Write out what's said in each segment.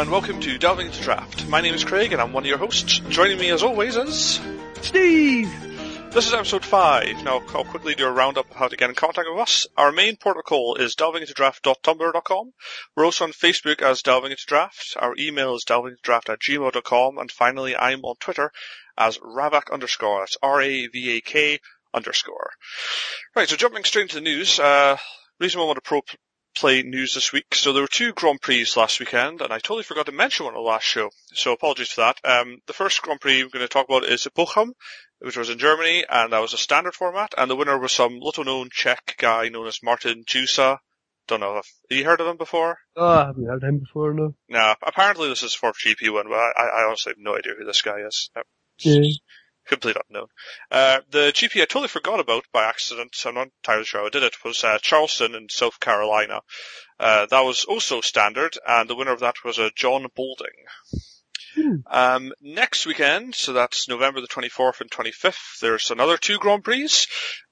and welcome to Delving into Draft. My name is Craig and I'm one of your hosts. Joining me as always is... Steve! This is episode 5. Now I'll quickly do a roundup of how to get in contact with us. Our main protocol is delvingintodraft.tumblr.com. We're also on Facebook as Delving Into Draft. Our email is delvingintodraft at gmail.com. And finally, I'm on Twitter as Ravak underscore. That's R-A-V-A-K underscore. Right, so jumping straight into the news, uh, reason I want to pro- play news this week. So there were two Grand Prix last weekend, and I totally forgot to mention one on the last show. So apologies for that. Um, the first Grand Prix we're going to talk about is Bochum, which was in Germany, and that was a standard format, and the winner was some little known Czech guy known as Martin Juza. Don't know if, have you heard of him before? Oh, I haven't heard him before, no. No, apparently this is for GP one, but I, I honestly have no idea who this guy is. No. Yeah. Complete unknown. Uh, the GP I totally forgot about by accident, I'm not entirely sure how I did it, was uh, Charleston in South Carolina. Uh, that was also standard, and the winner of that was uh, John Boulding. Hmm. Um, next weekend, so that's November the 24th and 25th, there's another two Grand Prix.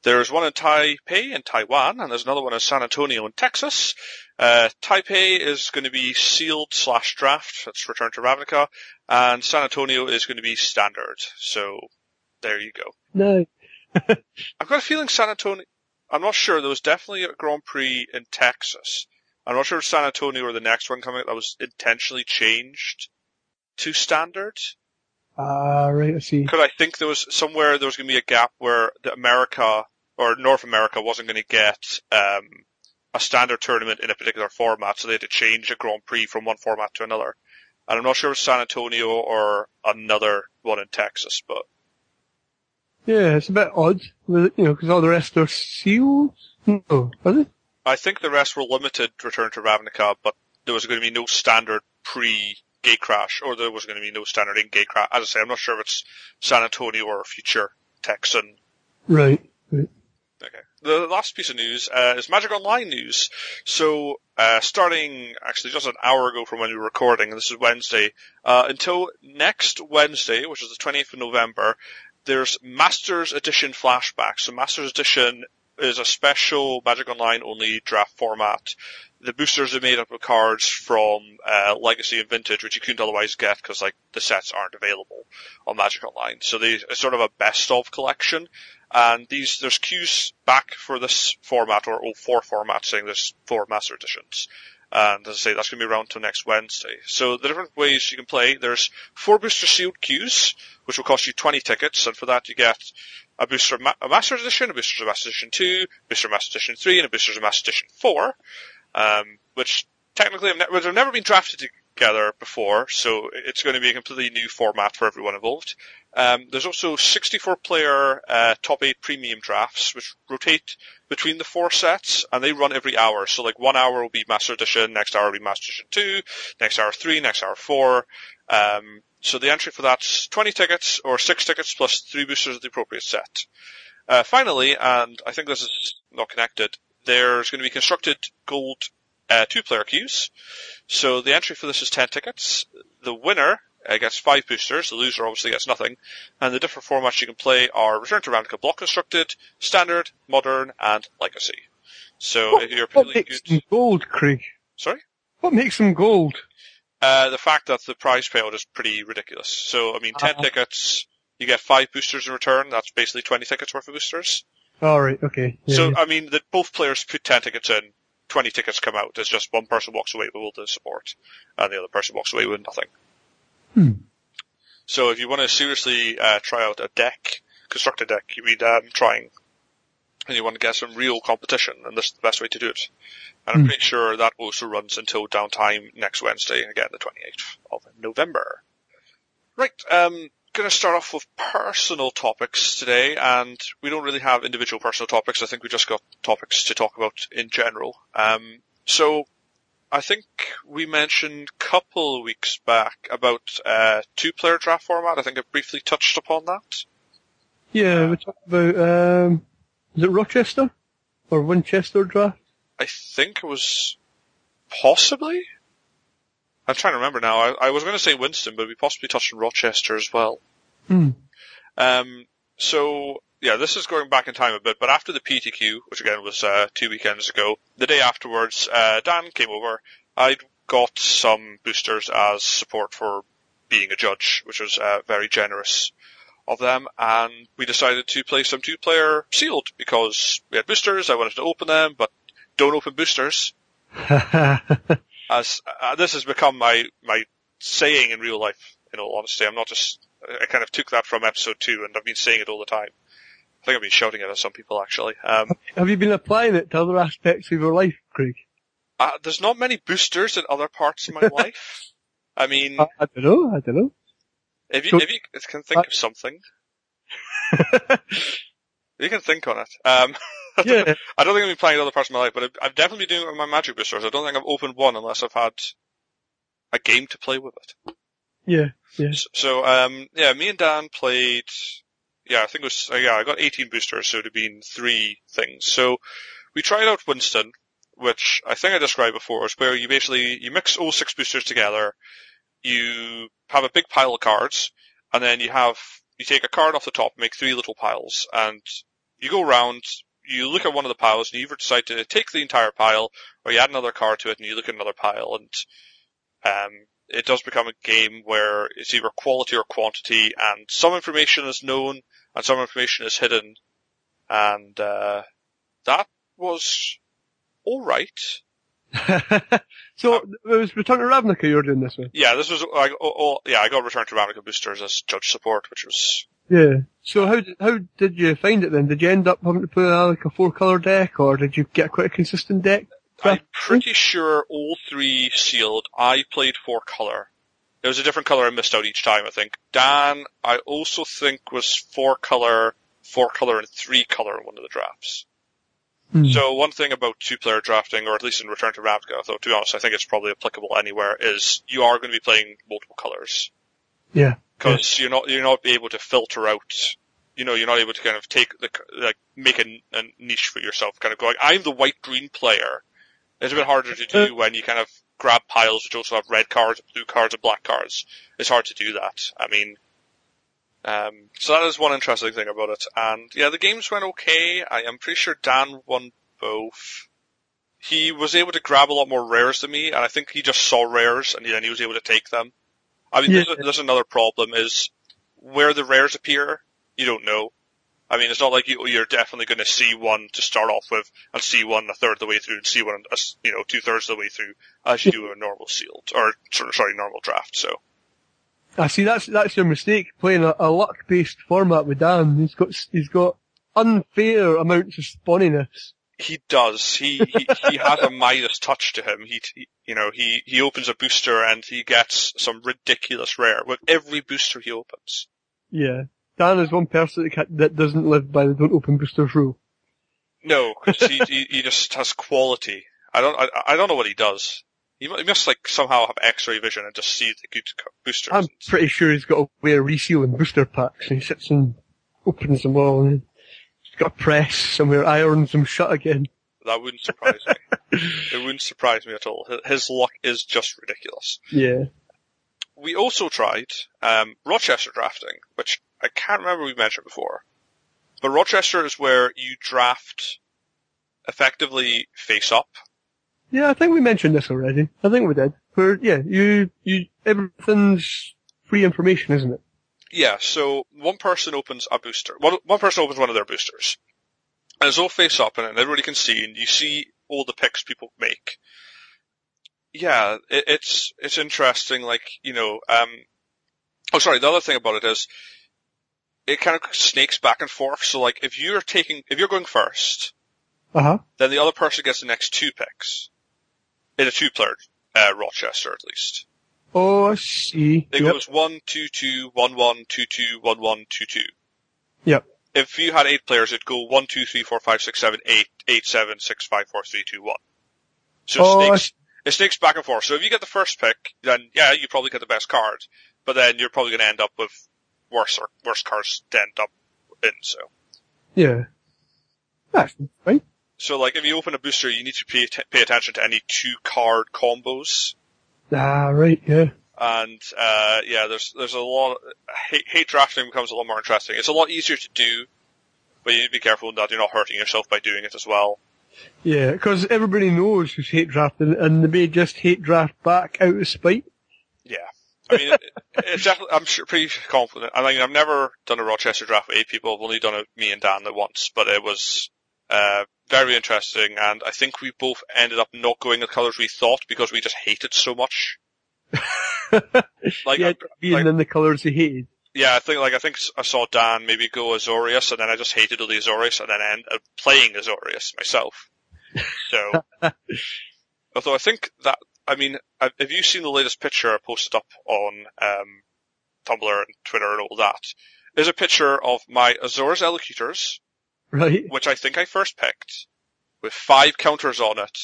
There's one in Taipei in Taiwan, and there's another one in San Antonio in Texas. Uh, Taipei is going to be sealed slash draft, that's return to Ravnica, and San Antonio is going to be standard. So, there you go. No. I've got a feeling San Antonio, I'm not sure, there was definitely a Grand Prix in Texas. I'm not sure if San Antonio or the next one coming out that was intentionally changed to standard. Ah, right, I see. Because I think there was somewhere there was going to be a gap where the America or North America wasn't going to get um, a standard tournament in a particular format, so they had to change a Grand Prix from one format to another. And I'm not sure if it's San Antonio or another one in Texas, but Yeah, it's a bit odd, you know, because all the rest are sealed. No, are they? I think the rest were limited to return to Ravnica, but there was going to be no standard pre Gatecrash, or there was going to be no standard in Gatecrash. As I say, I'm not sure if it's San Antonio or future Texan. Right, right. Okay. The last piece of news uh, is Magic Online news. So, uh, starting actually just an hour ago from when we were recording, and this is Wednesday, uh, until next Wednesday, which is the 20th of November, there's Masters Edition flashbacks. So Masters Edition is a special Magic Online only draft format. The boosters are made up of cards from uh, Legacy and Vintage, which you couldn't otherwise get because like the sets aren't available on Magic Online. So they, it's sort of a best of collection. And these there's queues back for this format or all four formats, saying there's four Master Editions. And as I say, that's going to be around till next Wednesday. So the different ways you can play, there's four booster sealed queues, which will cost you 20 tickets, and for that you get a booster Ma- a Master Edition, a booster Master Edition 2, a booster Master Edition 3, and a booster Master Edition 4, um, which technically have, ne- they've never been drafted together before, so it's going to be a completely new format for everyone involved. Um, there's also 64 player uh, top 8 premium drafts, which rotate between the four sets, and they run every hour. So like one hour will be Master Edition, next hour will be Master Edition 2, next hour 3, next hour 4. Um, so the entry for that's 20 tickets or 6 tickets plus 3 boosters of the appropriate set. Uh, finally, and I think this is not connected, there's going to be constructed gold uh, two-player queues. So the entry for this is 10 tickets. The winner uh, gets 5 boosters, the loser obviously gets nothing, and the different formats you can play are Return to Ravnica Block Constructed, Standard, Modern, and Legacy. So What, if you're what makes good... them gold, Craig? Sorry? What makes them gold? Uh, the fact that the prize payout is pretty ridiculous. So, I mean, 10 Uh-huh. tickets, you get 5 boosters in return, that's basically 20 tickets worth of boosters. Alright, okay. Yeah, so, yeah. I mean, that both players put 10 tickets in, 20 tickets come out, it's just one person walks away with all the support, and the other person walks away with nothing. Hmm. So if you want to seriously uh, try out a deck, construct a deck, you need um, trying, and you want to get some real competition, and this is the best way to do it. And I'm Hmm. pretty sure that also runs until downtime next Wednesday, again the 28th of November. Right, um, gonna start off with personal topics today, and we don't really have individual personal topics, I think we just got topics to talk about in general. Um, so, I think we mentioned a couple of weeks back about uh, two-player draft format. I think I briefly touched upon that. yeah, we talked about, um, is it Rochester? Or Winchester draft? I think it was possibly. I'm trying to remember now. I, I was going to say Winston, but we possibly touched on Rochester as well. Hmm. Um, so yeah, this is going back in time a bit, but after the PTQ, which again was uh, two weekends ago, the day afterwards, uh, Dan came over. I'd got some boosters as support for being a judge, which was uh, very generous of them. And we decided to play some two-player sealed because we had boosters. I wanted to open them, but don't open boosters. As uh, this has become my my saying in real life. In all honesty, I'm not just. I kind of took that from episode two, and I've been saying it all the time. I think I've been shouting it at some people actually. Um, Have you been applying it to other aspects of your life, Craig? uh, there's not many boosters in other parts of my life. I mean, I, I don't know, I don't know. if you so- if you can think of something, you can think on it. Um, yeah, I don't think I've been playing in other parts of my life, but I've, I've definitely been doing it with my magic boosters. I don't think I've opened one unless I've had a game to play with it. yeah, yeah. So, um, yeah, me and Dan played, yeah, I think it was, uh, yeah, I got 18 boosters, so it would have been three things. So, we tried out Winston, which I think I described before, is where you basically, you mix all six boosters together, you have a big pile of cards, and then you have, you take a card off the top, make three little piles, and you go around, you look at one of the piles, and you either decide to take the entire pile, or you add another card to it, and you look at another pile, and um, it does become a game where it's either quality or quantity, and some information is known and some information is hidden, and uh, that was all right. so, it was Return to Ravnica you were doing this with? Yeah, this was I, oh, oh, yeah I got Return to Ravnica boosters as judge support, which was Yeah. So how, did- how did you find it then? Did you end up having to play uh, like a four colour deck, or did you get quite a consistent deck? I'm pretty sure all three sealed. I played four color. It was a different color I missed out each time. I think Dan I also think was four color, four color, and three color in one of the drafts. Hmm. So one thing about two-player drafting, or at least in Return to Ravnica, though to be honest, I think it's probably applicable anywhere, is you are going to be playing multiple colors Yeah. because you're not you're not able to filter out. You know, you're not able to kind of take the like make a, a niche for yourself. Kind of going, I'm the white green player. It's a bit harder to do when you kind of grab piles which also have red cards, blue cards, and black cards. It's hard to do that. I mean, um, so that is one interesting thing about it. And yeah, the games went okay. I am pretty sure Dan won both. He was able to grab a lot more rares than me, and I think he just saw rares and then he was able to take them. I mean, Yeah. there's, there's another problem is where the rares appear, you don't know. I mean, it's not like you, you're definitely going to see one to start off with, and see one a third of the way through, and see one, a you know, two thirds of the way through, as you do a normal sealed, or, sor- sorry, normal draft, so. I see that's, that's your mistake, playing a, a luck based format with Dan. He's got, he's got unfair amounts of spawniness. He does. He, he, he has a Midas touch to him. He, he, you know, he, he opens a booster and he gets some ridiculous rare with every booster he opens. Yeah. Dan is one person that, that doesn't live by the don't open boosters rule. No, because he, he, he just has quality. I don't, I, I don't know what he does. He must like somehow have x-ray vision and just see the good boosters. I'm pretty sure he's got a way of resealing booster packs and he sits and opens them all and he's got a press somewhere, irons them shut again. That wouldn't surprise me. It wouldn't surprise me at all. His- His luck is just ridiculous. Yeah. We also tried um, Rochester drafting, which I can't remember we mentioned before. But Rochester is where you draft effectively face up. Yeah, I think we mentioned this already. I think we did. Where, yeah, you, you, everything's free information, isn't it? Yeah, so one person opens a booster. One, one person opens one of their boosters. And it's all face up and everybody can see and you see all the picks people make. Yeah, it, it's, it's interesting, like, you know, um, oh sorry, the other thing about it is, it kind of snakes back and forth, so like, if you're taking, if you're going first, Uh huh. then the other person gets the next two picks. In a two-player, uh, Rochester at least. Oh, I see. It Yep. goes one, two, two, one, one, two, two, one, one, two, two. Yep. If you had eight players, it'd go one, two, three, four, five, six, seven, eight, eight, seven, six, five, four, three, two, one. So Oh, it snakes, it snakes back and forth. So if you get the first pick, then yeah, you probably get the best card, but then you're probably going to end up with worse or worse cards to end up in. So, Yeah. That's fine. so like if you open a booster, you need to pay t- pay attention to any two card combos. Ah, right, yeah. and uh, yeah, there's there's a lot. Hate, hate drafting becomes a lot more interesting. It's a lot easier to do, but you need to be careful that you're not hurting yourself by doing it as well. Yeah, because everybody knows who's hate drafting, and they may just hate draft back out of spite. Yeah. I mean, it, it's definitely, I'm sure, pretty confident. I mean, I've never done a Rochester draft with eight people. I've only done it me and Dan at once, but it was, uh, very interesting, and I think we both ended up not going the colours we thought because we just hated so much. like, yeah, being like- in the colours they hated. yeah, I think like I think I saw Dan maybe go Azorius, and then I just hated all the Azorius, and then end up playing Azorius myself. So, although I think that I mean, have you seen the latest picture I posted up on um, Tumblr and Twitter and all that? There's a picture of my Azor's Elocutors, Right? which I think I first picked, with five counters on it,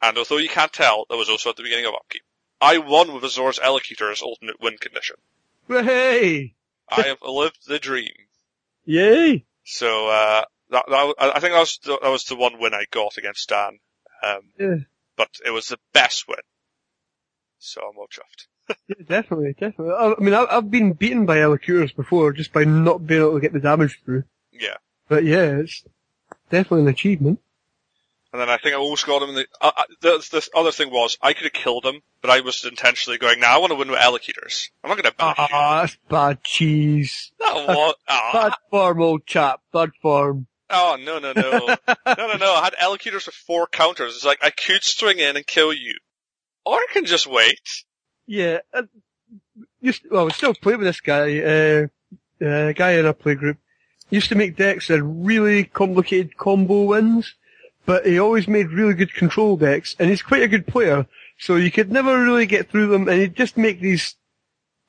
and although you can't tell, that was also at the beginning of upkeep. I won with Azor's Elocutors alternate win condition. Hey! I have lived the dream. Yay! So uh, that, that I I think that was the, that was the one win I got against Dan. Um, Yeah. But it was the best win. So I'm all chuffed. Yeah, definitely, definitely. I, I mean, I, I've been beaten by Elocutors before just by not being able to get the damage through. Yeah. But yeah, it's definitely an achievement. And then I think I almost got him in the, uh, uh, the, the other thing was, I could have killed him, but I was intentionally going, now I want to win with Elocutors. I'm not going to bash you. Ah, that's bad cheese. That was, ah, Bad form, old chap. Bad form. Oh, no, no, no. no, no, no. I had Elocutors with four counters. It's like, I could swing in and kill you. Or I can just wait. Yeah. Uh, used well, we still play with this guy, uh, uh, guy in our play group. Used to make decks that had really complicated combo wins, but he always made really good control decks, and he's quite a good player, so you could never really get through them, and he'd just make these,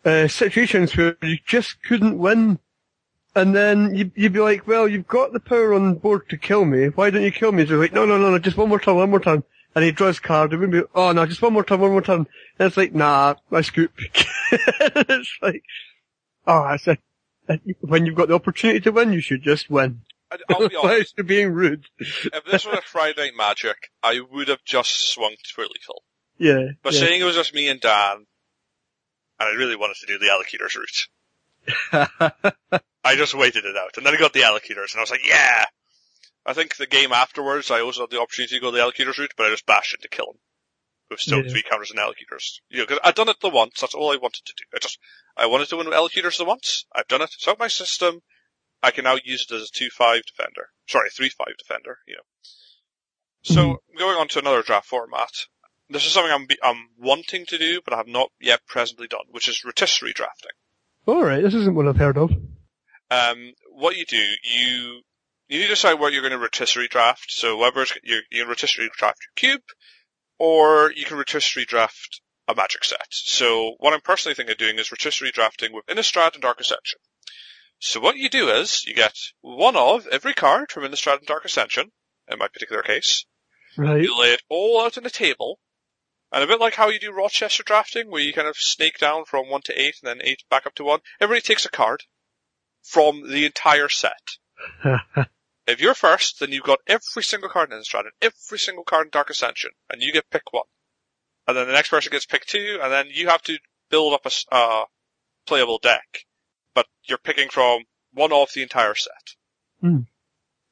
uh, situations where you just couldn't win. And then you'd, you'd be like, well, you've got the power on board to kill me. Why don't you kill me? So like, no, no, no, no, just one more turn, one more turn. And he draws card, and we'd be, oh no, just one more turn, one more turn. And it's like, nah, I scoop. it's like, oh, I said, when you've got the opportunity to win, you should just win. I'll be honest. To being rude. if this was a Friday Night Magic, I would have just swung for lethal. Yeah. But yeah. saying it was just me and Dan, and I really wanted to do the Elocutors route, I just waited it out. And then I got the Elocutors, and I was like, yeah! I think the game afterwards, I also had the opportunity to go the Elocutors route, but I just bashed it to kill him. With still Yeah. three counters and Elocutors. You know, 'cause I'd done it the once, that's all I wanted to do. I just, I wanted to win with Elocutors the once, I've done it, it's out my system, I can now use it as a 2-5 defender. Sorry, 3-5 defender, you know. So, hmm. going on to another draft format, this is something I'm, be- I'm wanting to do, but I have not yet presently done, which is rotisserie drafting. Alright, this isn't what I've heard of. Um, what you do, you you need to decide what you're going to rotisserie draft. So whether you you can rotisserie draft your cube, or you can rotisserie draft a magic set. So what I'm personally thinking of doing is rotisserie drafting with Innistrad and Dark Ascension. So what you do is you get one of every card from Innistrad and Dark Ascension, in my particular case. Right. You lay it all out on a table, and a bit like how you do Rochester drafting, where you kind of snake down from one to eight and then eight back up to one. Everybody takes a card from the entire set. If you're first, then you've got every single card in Innistrad and every single card in Dark Ascension, and you get pick one. And then the next person gets pick two, and then you have to build up a uh, playable deck. But you're picking from one of the entire set. Hmm.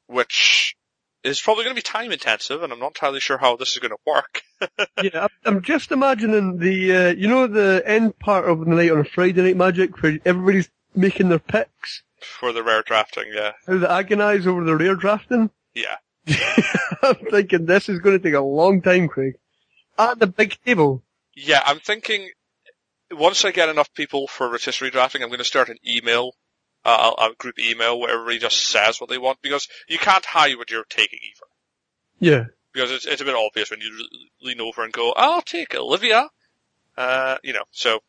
Which is probably going to be time intensive, and I'm not entirely sure how this is going to work. yeah, I'm- I'm just imagining the, uh, you know the end part of the night on a Friday Night Magic where everybody's making their picks? For the rare drafting, yeah. How they agonise over the rare drafting? Yeah. I'm thinking this is going to take a long time, Craig. At the big table. Yeah, I'm thinking once I get enough people for rotisserie drafting, I'm going to start an email, uh, a a group email where everybody just says what they want because you can't hide what you're taking either. Yeah. Because it's, it's a bit obvious when you lean over and go, I'll take Olivia. Uh, you know, so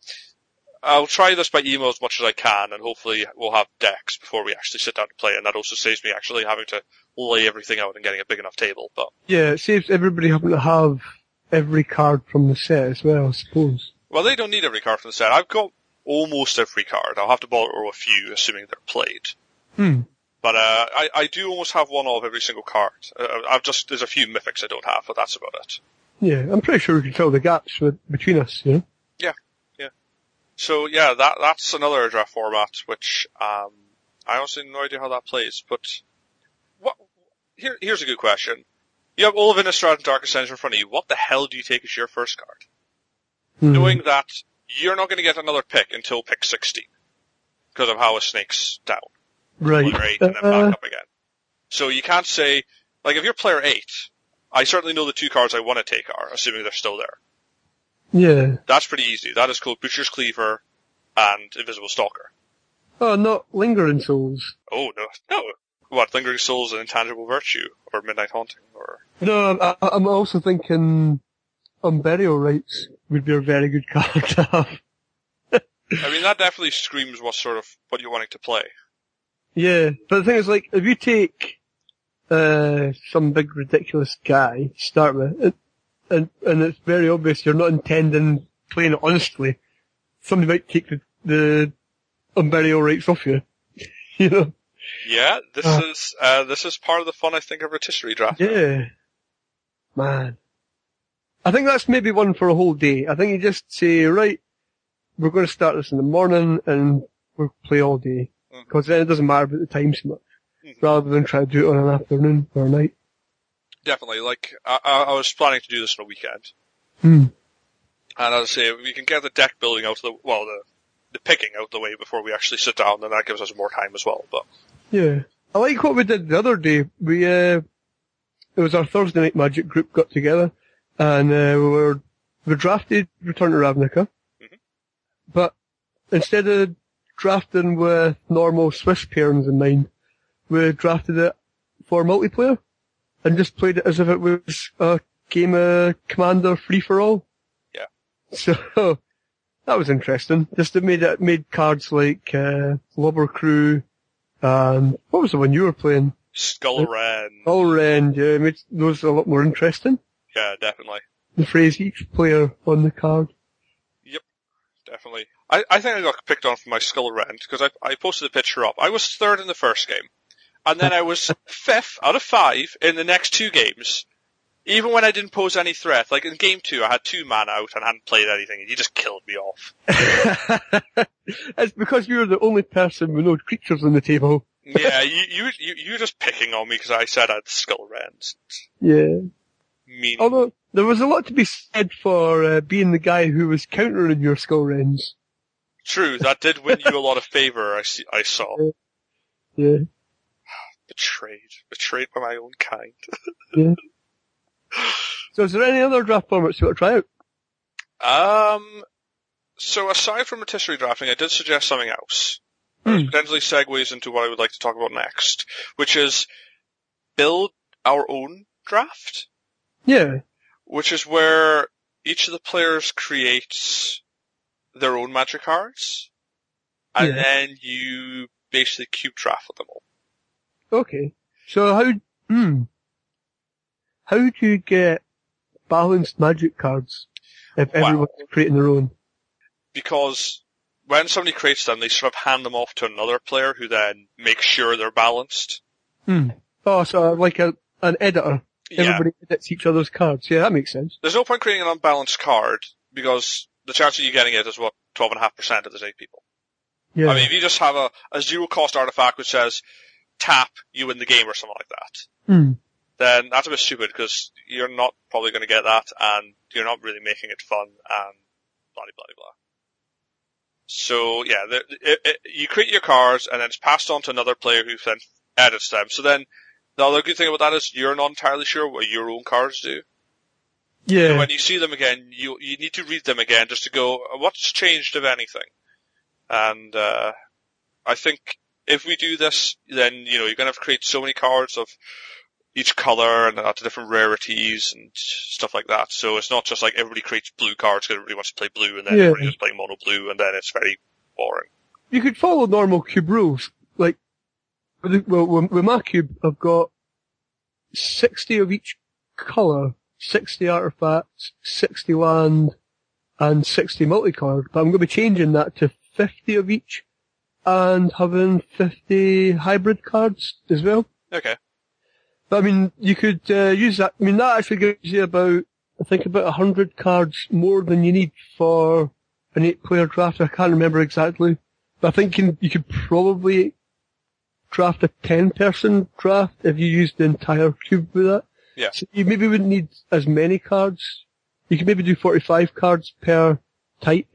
I'll try this by email as much as I can and hopefully we'll have decks before we actually sit down to play and that also saves me actually having to lay everything out and getting a big enough table, but Yeah, it saves everybody having to have every card from the set as well, I suppose. Well, they don't need every card from the set. I've got almost every card. I'll have to borrow a few, assuming they're played. Hmm. But uh, I, I do almost have one of every single card. Uh, I've just there's a few mythics I don't have, but that's about it. Yeah, I'm pretty sure we can fill the gaps with, between us, you know? So yeah, that that's another draft format, which um, I honestly have no idea how that plays. But what? Here, here's a good question: You have all of Innistrad and Dark Ascension in front of you. What the hell do you take as your first card? Hmm. Knowing that you're not going to get another pick until pick 16 because of how a snake's down. right. Player 8 and then back up again. So you can't say, like if you're player 8, I certainly know the two cards I want to take are, assuming they're still there. Yeah. That's pretty easy. That is called Butcher's Cleaver and Invisible Stalker. Oh, not lingering souls. Oh no, no. What, Lingering Souls and Intangible Virtue? Or Midnight Haunting? Or, No, I, I'm also thinking Unburial Rites would be a very good card to have. I mean that definitely screams what sort of, what you're wanting to play. Yeah, but the thing is, like, if you take uh, some big ridiculous guy to start with, and, and and it's very obvious you're not intending playing it honestly, somebody might take the, the unburial rites off you. you know? Yeah, this Uh. is, uh, this is part of the fun I think of rotisserie draft. Yeah. Man. I think that's maybe one for a whole day. I think you just say, right, we're going to start this in the morning and we'll play all day. Because then it doesn't matter about the time so much. Mhm. Rather than try to do it on an afternoon or a night. Definitely, like, I, I was planning to do this on a weekend. Hmm. And as I say, we can get the deck building out of the, well, the, the picking out the way before we actually sit down, and that gives us more time as well, but. Yeah. I like what we did the other day. We, uh, it was our Thursday night magic group got together and, uh, we were, we drafted Return to Ravnica. Mhm. But instead of drafting with normal Swiss pairings in mind, we drafted it for multiplayer and just played it as if it was a game of Commander free for all. Yeah. So, that was interesting. Just it made it made cards like, uh, Lobber Crew, and what was the one you were playing? Skull Rend. All Rend, yeah, it made those a lot more interesting. Yeah, definitely. The phrase each player on the card. Yep, definitely. I, I think I got picked on for my Skull Rend, because I, I posted a picture up. I was third in the first game. And then I was fifth out of five in the next two games. Even when I didn't pose any threat. Like in game two, I had two man out and hadn't played anything, and you just killed me off. it's because you were the only person with no creatures on the table. Yeah, you, you, you, you were just picking on me because I said I had Skull Rends. Yeah. Mean. Although, there was a lot to be said for uh, being the guy who was countering your skull rends. True, that did win you a lot of favor, I, see, I saw. Yeah. Betrayed. Betrayed by my own kind. So is there any other draft formats you want to try out? Um, so aside from rotisserie drafting, I did suggest something else. Which Hmm. potentially segues into what I would like to talk about next, which is build our own draft, Yeah. which is where each of the players creates their own magic cards, and Yeah. then you basically cube draft with them all. Okay. So how, hmm. How do you get balanced magic cards if Wow. everyone's creating their own? Because when somebody creates them, they sort of hand them off to another player who then makes sure they're balanced. Hmm. Oh, so like a, an editor. Yeah. Everybody edits each other's cards. Yeah, that makes sense. There's no point creating an unbalanced card because the chance of you getting it is what, 12.5% of the eight people. Yeah. I mean, if you just have a, a zero cost artifact which says tap, you win the game or something like that, Hmm. then that's a bit stupid because you're not probably going to get that and you're not really making it fun and blah blah blah. So yeah, the, it, it, you create your cards and then it's passed on to another player who then edits them. So then the other good thing about that is you're not entirely sure what your own cards do. Yeah. when you see them again, you you need to read them again just to go, what's changed if anything? And uh, I think if we do this, then you know you're gonna have to create so many cards of each color and of different rarities and stuff like that. So it's not just like everybody creates blue cards because everybody wants to play blue, and then Yeah. everybody just playing mono blue, and then it's very boring. you could follow normal cube rules. Like, well, with my cube, I've got 60 of each colour, 60 artifacts, 60 land, and 60 multicolored. But I'm going to be changing that to 50 of each, and having 50 hybrid cards as well. Okay. But I mean, you could uh, use that. I mean, that actually gives you about, I think, about 100 cards more than you need for an eight-player draft. I can't remember exactly. But I think you, you could probably draft a 10-person draft if you used the entire cube with that. Yeah. So you maybe wouldn't need as many cards. You could maybe do 45 cards per type.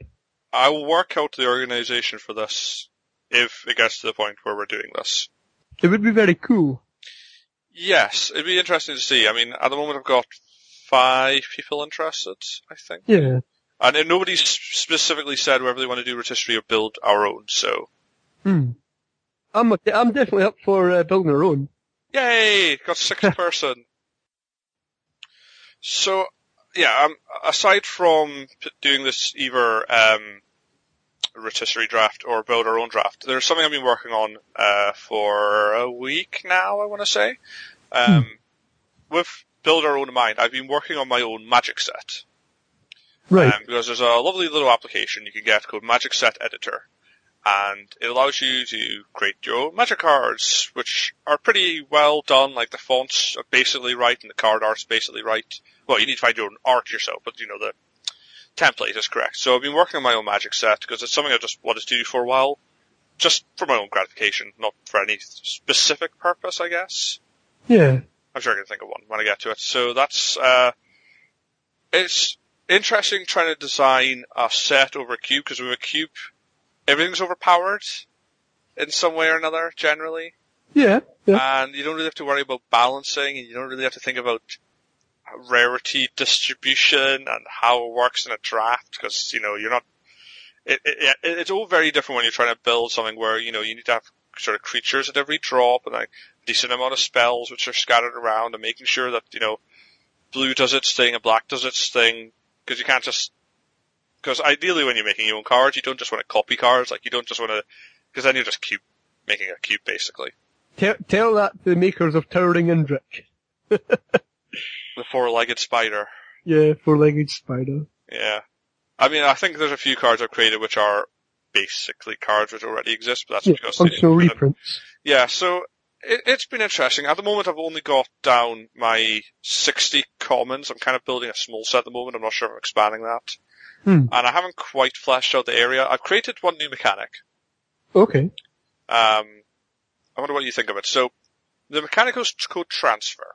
I will work out the organization for this if it gets to the point where we're doing this. It would be very cool. Yes, it'd be interesting to see. I mean, at the moment I've got five people interested, I think. Yeah. And nobody's specifically said whether they want to do rotisserie or build our own, so. Hmm. I'm, I'm definitely up for uh, building our own. Yay! Got sixth person. So, yeah, um, aside from p- doing this either um, rotisserie draft or build our own draft, there's something I've been working on uh, for a week now. I want to say, um, with build our own in mind, I've been working on my own magic set. Right. Um, because there's a lovely little application you can get called Magic Set Editor, and it allows you to create your own magic cards, which are pretty well done. Like the fonts are basically right, and the card art's basically right. Well, you need to find your own art yourself, but you know the template is correct. So I've been working on my own magic set because it's something I just wanted to do for a while, just for my own gratification, not for any specific purpose, I guess. yeah. I'm sure I can think of one when I get to it. So that's, uh, it's interesting trying to design a set over a cube, because with a cube, everything's overpowered in some way or another, generally. Yeah. Yeah. And you don't really have to worry about balancing, and you don't really have to think about rarity distribution and how it works in a draft, because, you know, you're not, it, it, it, it's all very different when you're trying to build something where, you know, you need to have sort of creatures at every drop and like decent amount of spells which are scattered around and making sure that, you know, blue does its thing and black does its thing because you can't just, because ideally when you're making your own cards, you don't just want to copy cards, like you don't just want to, because then you're just cube, making a cube basically. Tell, tell that to the makers of Towering Indrik. The four-legged spider. Yeah, four-legged spider. Yeah. I mean, I think there's a few cards I've created which are basically cards which already exist, but that's Yeah, because functional reprints. Yeah, so it, it's been interesting. At the moment, I've only got down my 60 commons. I'm kind of building a small set at the moment. I'm not sure if I'm expanding that. Hmm. And I haven't quite fleshed out the area. I've created one new mechanic. Okay. Um, I wonder what you think of it. So, the mechanic is called transfer.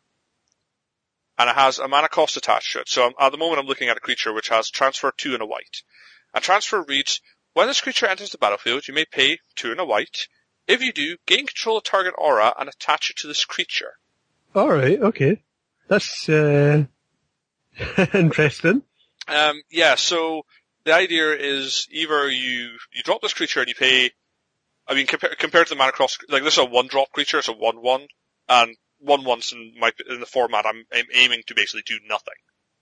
And it has a mana cost attached to it. So I'm, at the moment I'm looking at a creature which has transfer two and a white. And transfer reads, when this creature enters the battlefield, you may pay two and a white. If you do, gain control of target aura and attach it to this creature. Alright, okay. That's, uh, interesting. Um, yeah, so the idea is either you, you drop this creature and you pay, I mean, compar- compared to the mana cost, like this is a one drop creature, it's a one one, and one ones in my, in the format I'm, I'm aiming to basically do nothing.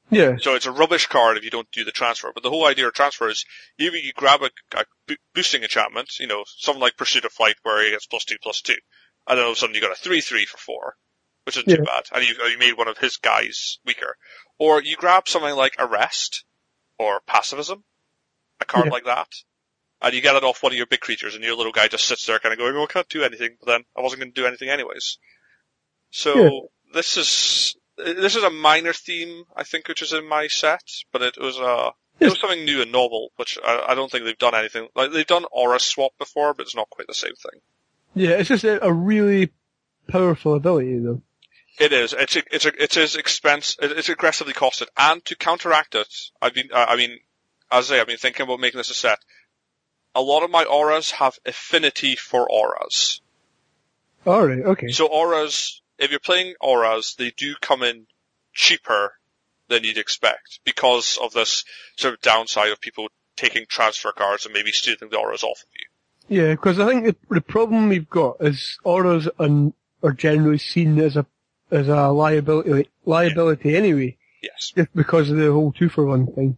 Yeah. So it's a rubbish card if you don't do the transfer. But the whole idea of transfer is either you grab a, a boosting enchantment, you know, something like Pursuit of Flight where he gets plus two, plus two. And then all of a sudden you got a three, three for four, which isn't too bad. And you, you made one of his guys weaker. Or you grab something like Arrest or Pacifism, a card Yeah. like that. And you get it off one of your big creatures and your little guy just sits there kind of going, well, I can't do anything, but then I wasn't going to do anything anyways. So Yeah. this is, this is a minor theme, I think, which is in my set, but it was a, it was something new and novel, which I, I don't think they've done anything, like they've done aura swap before, but it's not quite the same thing. Yeah, it's just a, a really powerful ability though. It is. It's a, it's a, it is expense. it- It's aggressively costed, and to counteract it, I've been. uh, I mean, as I say, I've been thinking about making this a set. A lot of my auras have affinity for auras. Alright, okay. So auras, if you're playing auras, they do come in cheaper than you'd expect because of this sort of downside of people taking transfer cards and maybe stealing the auras off of you. Yeah, because I think the, the problem we've got is auras are, are generally seen as a as a liability liability anyway, Yes. just because of the whole two for one thing.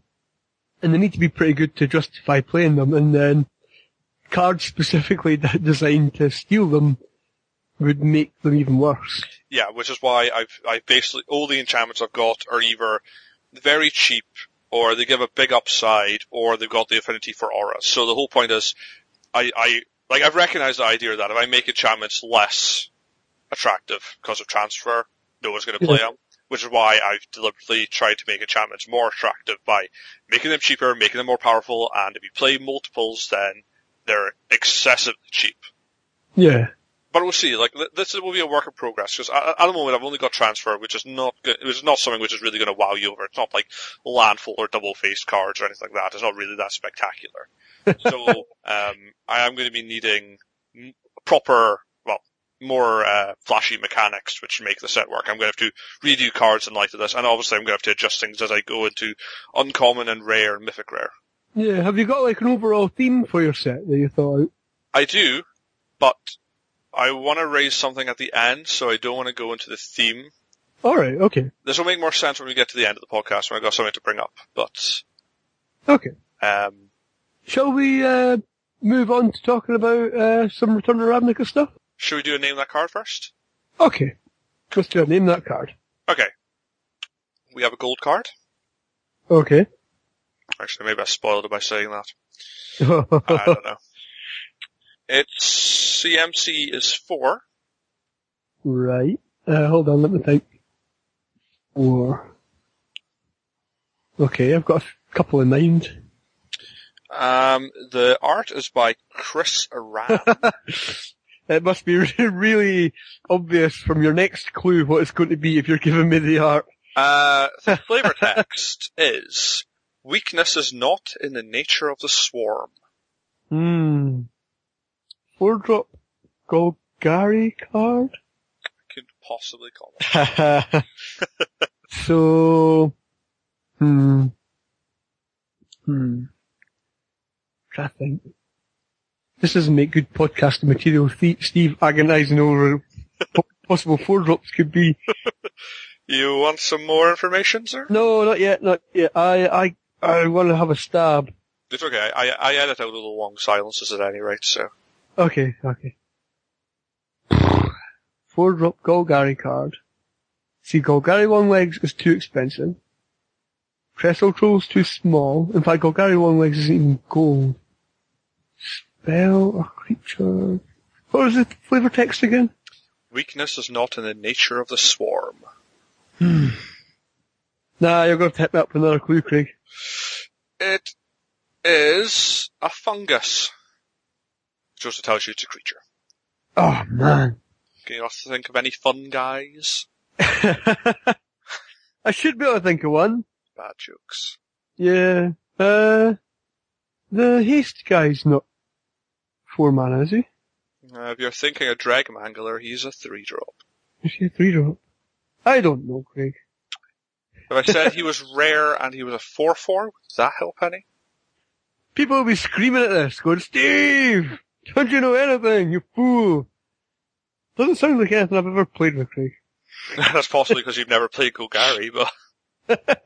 And they need to be pretty good to justify playing them, and then cards specifically designed to steal them would make them even worse. Yeah, which is why I've, I basically, all the enchantments I've got are either very cheap, or they give a big upside, or they've got the affinity for aura. So the whole point is, I, I, like I've recognized the idea that if I make enchantments less attractive because of transfer, no one's going to play Yeah. them. Which is why I've deliberately tried to make enchantments more attractive by making them cheaper, making them more powerful, and if you play multiples, then they're excessively cheap. Yeah. But we'll see. Like this will be a work in progress because at, at the moment I've only got transfer, which is not good, which is not something which is really going to wow you over. It's not like landfall or double faced cards or anything like that. It's not really that spectacular. so um, I am going to be needing proper, well, more uh, flashy mechanics which make the set work. I'm going to have to redo cards in light of this, and obviously I'm going to have to adjust things as I go into uncommon and rare and mythic rare. Yeah, have you got like an overall theme for your set that you thought out? I do, but I want to raise something at the end, so I don't want to go into the theme. Alright, okay. This will make more sense when we get to the end of the podcast when I got something to bring up. But Okay. um, Shall we, uh, move on to talking about, uh, some Return to Ravnica stuff? should we do a name that card first? Okay. Let's do a name that card. Okay. We have a gold card. Okay. Actually, maybe I spoiled it by saying that. I don't know. Its CMC is four. right. Uh, hold on, let me think. Four. Okay, I've got a couple in mind. Um, the art is by Chris Rahn. It must be really obvious from your next clue what it's going to be if you're giving me the art. uh, the flavor text is weakness is not in the nature of the swarm. Hmm. Four drop Golgari card? I could possibly call it. so, hmm. Hmm. Try think. This doesn't make good podcasting material. Steve, Steve agonizing over what possible four drops could be. You want some more information, sir? No, not yet, not yet. I, I, I want to have a stab. It's okay. I, I edit out all the long silences at any rate, so. Okay, okay. Four drop Golgari card. See, Golgari Longlegs is too expensive. Trestle Troll's too small. In fact, Golgari Longlegs isn't even gold. Spell or creature. What was the flavor text again? Weakness is not in the nature of the swarm. Hmm. Nah, you're going to hit me up with another clue, Craig. It is a fungus. Which also tells you it's a creature. Oh, man. Can you not think of any fun guys? I should be able to think of one. Bad jokes. Yeah. Uh, the haste guy's not four mana, is he? Uh, if you're thinking of Dreg Mangler, he's a three drop. Is he a three drop? I don't know, Craig. If I said he was rare and he was a 4-4, would that help any? People will be screaming at this, going, Steve! Don't you know anything, you fool? Doesn't sound like anything I've ever played with, Craig. That's possibly because you've never played Golgari, but...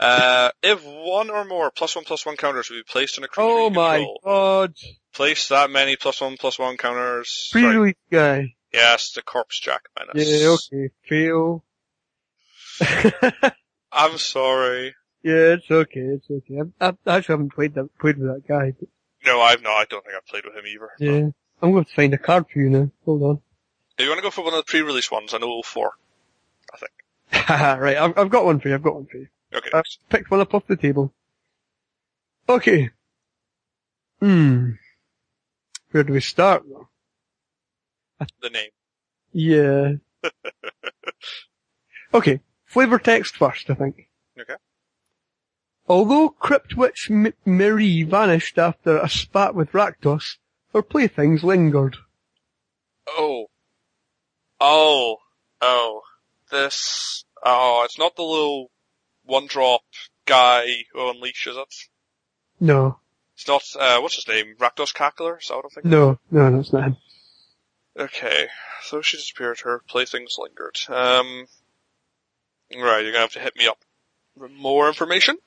uh, if one or more plus one plus one counters will be placed on a creature Oh my control, god. place that many plus one plus one counters. Pre-release guy. Yes, the Corpsejack Menace. Yeah, okay. Fail. I'm sorry. yeah, it's okay, it's okay. I, I actually haven't played that, played with that guy, but No, I've not. I don't think I've played with him either. yeah. I'm going to find a card for you now. Hold on. If you want to go for one of the pre-release ones, I know all four. I think. right, I've, I've got one for you, I've got one for you. Okay. I've picked one up off the table. Okay. Hmm. Where do we start though? the name. Yeah. okay. Flavor text first, I think. Okay. Although Cryptwitch M- Marie vanished after a spat with Rakdos, her playthings lingered. Oh. Oh. Oh. This. Oh, it's not the little one drop guy who unleashes it. No, It's not, uh, what's his name? Rakdos Cackler? Is that what I'm thinking? no, no, no, it's not him. Okay. So she disappeared, her playthings lingered. Um. Right, you're gonna have to hit me up for more information.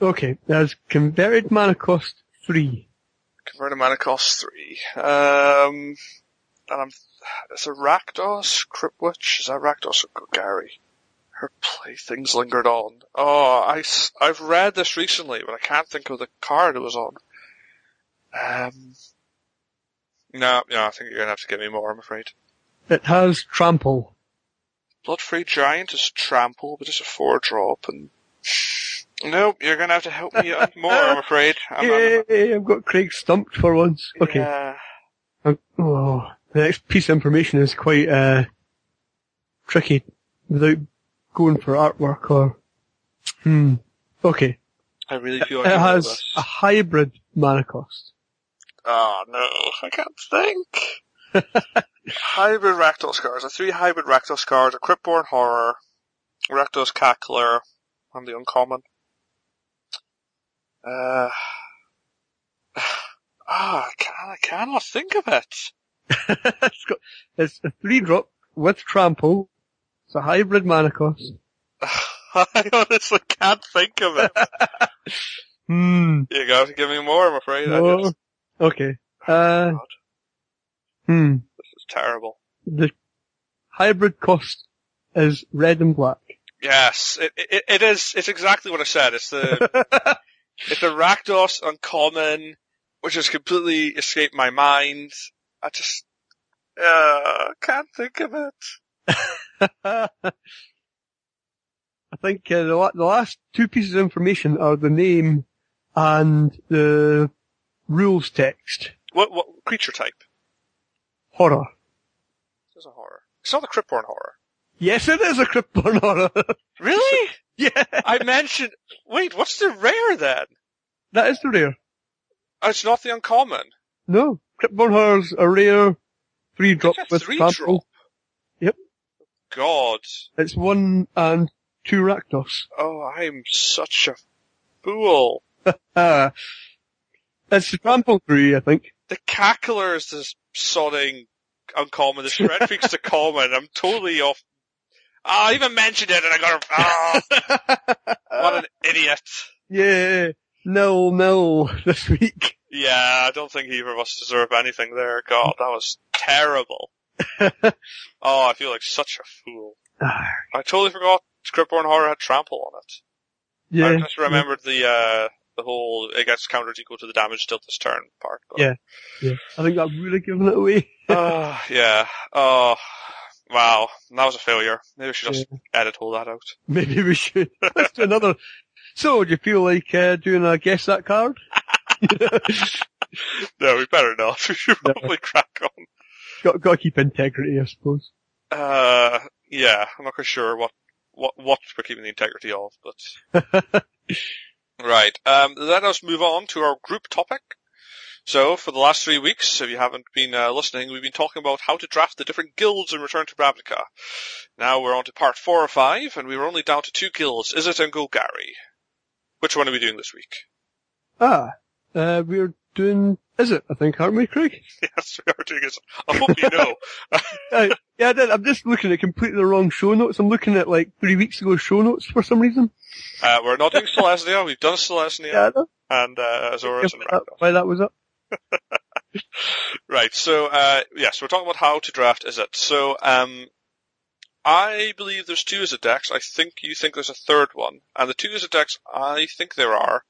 Okay, there's converted mana cost three. Converted mana cost three. Um, and I'm, it's a Rakdos Crypt Witch. Is that Rakdos or Golgari? Her playthings lingered on. Oh, I, I've read this recently, but I can't think of the card it was on. Um, no, no, I think you're gonna have to give me more, I'm afraid. It has trample. Bloodfray Giant is Trample, but it's a four drop, and nope, you're gonna have to help me out more, I'm afraid. I'm, I'm- Yay, I've got Craig stumped for once. Okay. Yeah. I'm- oh, The next piece of information is quite uh, tricky without going for artwork or. Hmm. Okay. I really feel like It has a hybrid mana cost. Oh no, I can't think. hybrid Rakdos cards. A three hybrid Rakdos cards, a Cryptborn Horror, Rakdos Cackler, and the Uncommon. Uh, ah, I, can, I cannot think of it. it's got it's a three drop with trample. It's a hybrid mana cost. I honestly can't think of it. Hmm. You got to give me more, I'm afraid. I No. just, Okay. Uh. God, Hmm. this is terrible. The hybrid cost is red and black. Yes, it, it, it is, it's exactly what I said. It's the, It's a Rakdos uncommon, which has completely escaped my mind. I just, uh, can't think of it. I think uh, the, la- the last two pieces of information are the name and the rules text. What, what creature type? Horror. It's a horror. It's not a Cryptborn horror. Yes, it is a Cryptborn horror. Really? yeah, I mentioned, wait, what's the rare then? that is the rare. Oh, it's not the uncommon. No, Cryptborn horror's a rare three drop with three trample. drop. Yep. God. It's one and two Rakdos. Oh, I'm such a fool. It's the trample three, I think. The cackler is this sodding uncommon. The shred freak's the common. I'm totally off. Ah, I even mentioned it and I got ah, what an idiot. yeah, No, no, this week. Yeah, I don't think either of us deserve anything there. God, that was terrible. oh, I feel like such a fool. Ah, I totally forgot Cryptborn Horror had trample on it. yeah, I just remembered the, uh, the whole, it gets counters equal to the damage dealt this turn part. But, Yeah. yeah. I think I've really given it away. Oh, yeah. Oh, wow. That was a failure. Maybe we should just Yeah. edit all that out. Maybe we should. Let's do another. So, do you feel like uh, doing a guess that card? No, we better not. We should No. probably crack on. got, got to keep integrity, I suppose. Uh, yeah, I'm not quite sure what, what, what we're keeping the integrity of, but. right, um, let us move on to our group topic. So, for the last three weeks, if you haven't been uh, listening, we've been talking about how to draft the different guilds in Return to Ravnica. Now we're on to part four or five, and we were only down to two guilds, Izzet and Golgari. Which one are we doing this week? Ah, uh, we're doing. Izzet? I think, aren't we, Craig? yes, we are doing it. I hope you know. Uh, yeah. I'm just looking at completely the wrong show notes. I'm looking at like three weeks ago show notes for some reason. Uh, we're not doing Selesnya, we've done Selesnya, Yeah, and uh, Azorius and Rakdos. why that was up. Right. So, uh, yes, we're talking about how to draft Izzet. So, um, I believe there's two Izzet decks. I think you think there's a third one. And the two Izzet decks I think there are.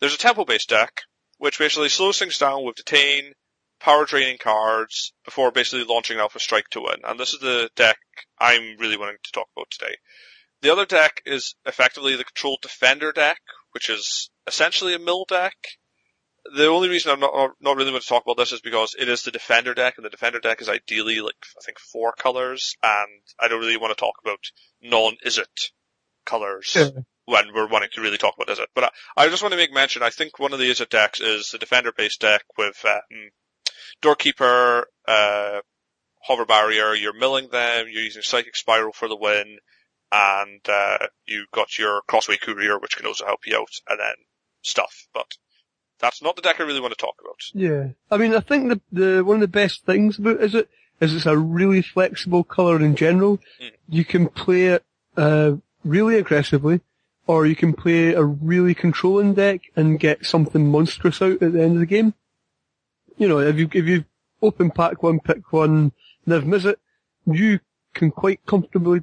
There's a tempo-based deck, which basically slows things down with detain, power draining cards, before basically launching Alpha Strike to win. And this is the deck I'm really wanting to talk about today. The other deck is effectively the controlled defender deck, which is essentially a mill deck the only reason I'm not not really going to talk about this is because it is the defender deck, and the defender deck is ideally like I think four colors, and I don't really want to talk about non-Izzet colors Yeah. when we're wanting to really talk about Izzet. But I, I just want to make mention. I think one of the Izzet decks is the defender based deck with um, doorkeeper, uh, hover barrier. You're milling them. You're using psychic spiral for the win, and uh, you got your crosstown courier, which can also help you out, and then stuff. But that's not the deck I really want to talk about. Yeah. I mean, I think the, the, one of the best things about Izzet, is it's a really flexible colour in general. Mm. You can play it, uh, really aggressively, or you can play a really controlling deck and get something monstrous out at the end of the game. You know, if you, if you open pack one, pick one, Niv Mizzet, you can quite comfortably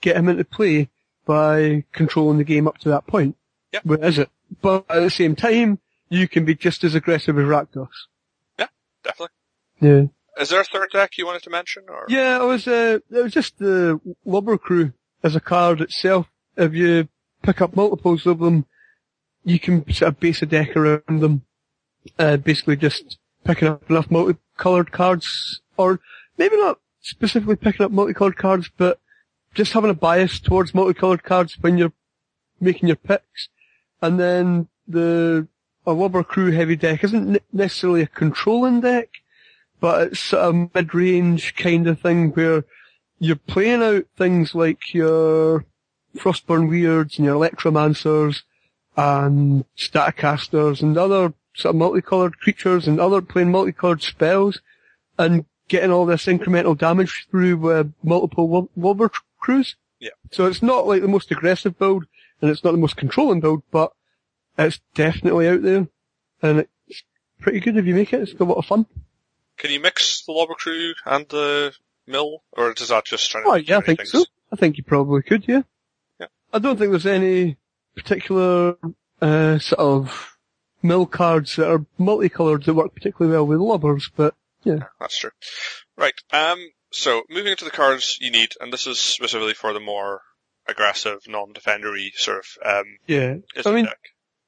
get him into play by controlling the game up to that point. Yep. Where is it? But at the same time, you can be just as aggressive as Rakdos. Yeah, definitely. Yeah. Is there a third deck you wanted to mention, or Yeah, it was, uh, it was just the Lobber Crew as a card itself. If you pick up multiples of them, you can sort of base a deck around them. Uh, basically just picking up enough multicolored cards, or maybe not specifically picking up multicolored cards, but just having a bias towards multicolored cards when you're making your picks. And then the a Lobber Crew heavy deck isn't necessarily a controlling deck, but it's a mid-range kind of thing where you're playing out things like your Frostburn Weirds and your Electromancers and Staticasters and other sort of multicolored creatures and other playing multicolored spells and getting all this incremental damage through with multiple Lobber Crews. Yeah. So it's not like the most aggressive build and it's not the most controlling build, but it's definitely out there and it's pretty good if you make it. It's got a lot of fun. Can you mix the Lobber Crew and the mill, or does that just try Oh yeah, I think things? so. I think you probably could, yeah. Yeah. I don't think there's any particular uh, sort of mill cards that are multicolored that work particularly well with lobbers, but yeah. That's true. Right. Um. So moving into the cards you need, and this is specifically for the more aggressive, non-defendery sort of um. Yeah. I mean, deck.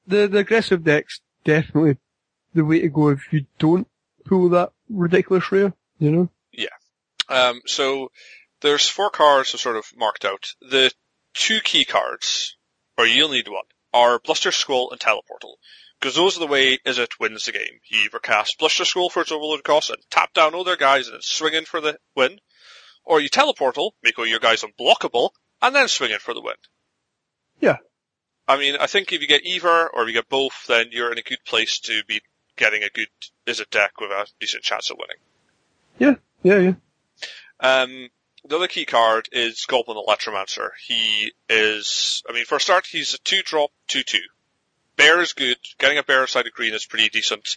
The, the aggressive deck's definitely the way to go if you don't pull that ridiculous rare, you know? Yeah. Um, so there's four cards are sort of marked out. The two key cards, or you'll need one, are Bluster Squall and Teleportal. Because those are the way Izzet wins the game. You either cast Bluster Squall for its overload cost and tap down all their guys and swing in for the win, or you Teleportal, make all your guys unblockable, and then swing in for the win. Yeah. I mean, I think if you get either, or if you get both, then you're in a good place to be getting a good Izzet deck with a decent chance of winning. Yeah, yeah. Yeah. Um, the other key card is Goblin Electromancer. He is, I mean, for a start, he's a two drop, two two. Bear is good. Getting a bear side of green is pretty decent.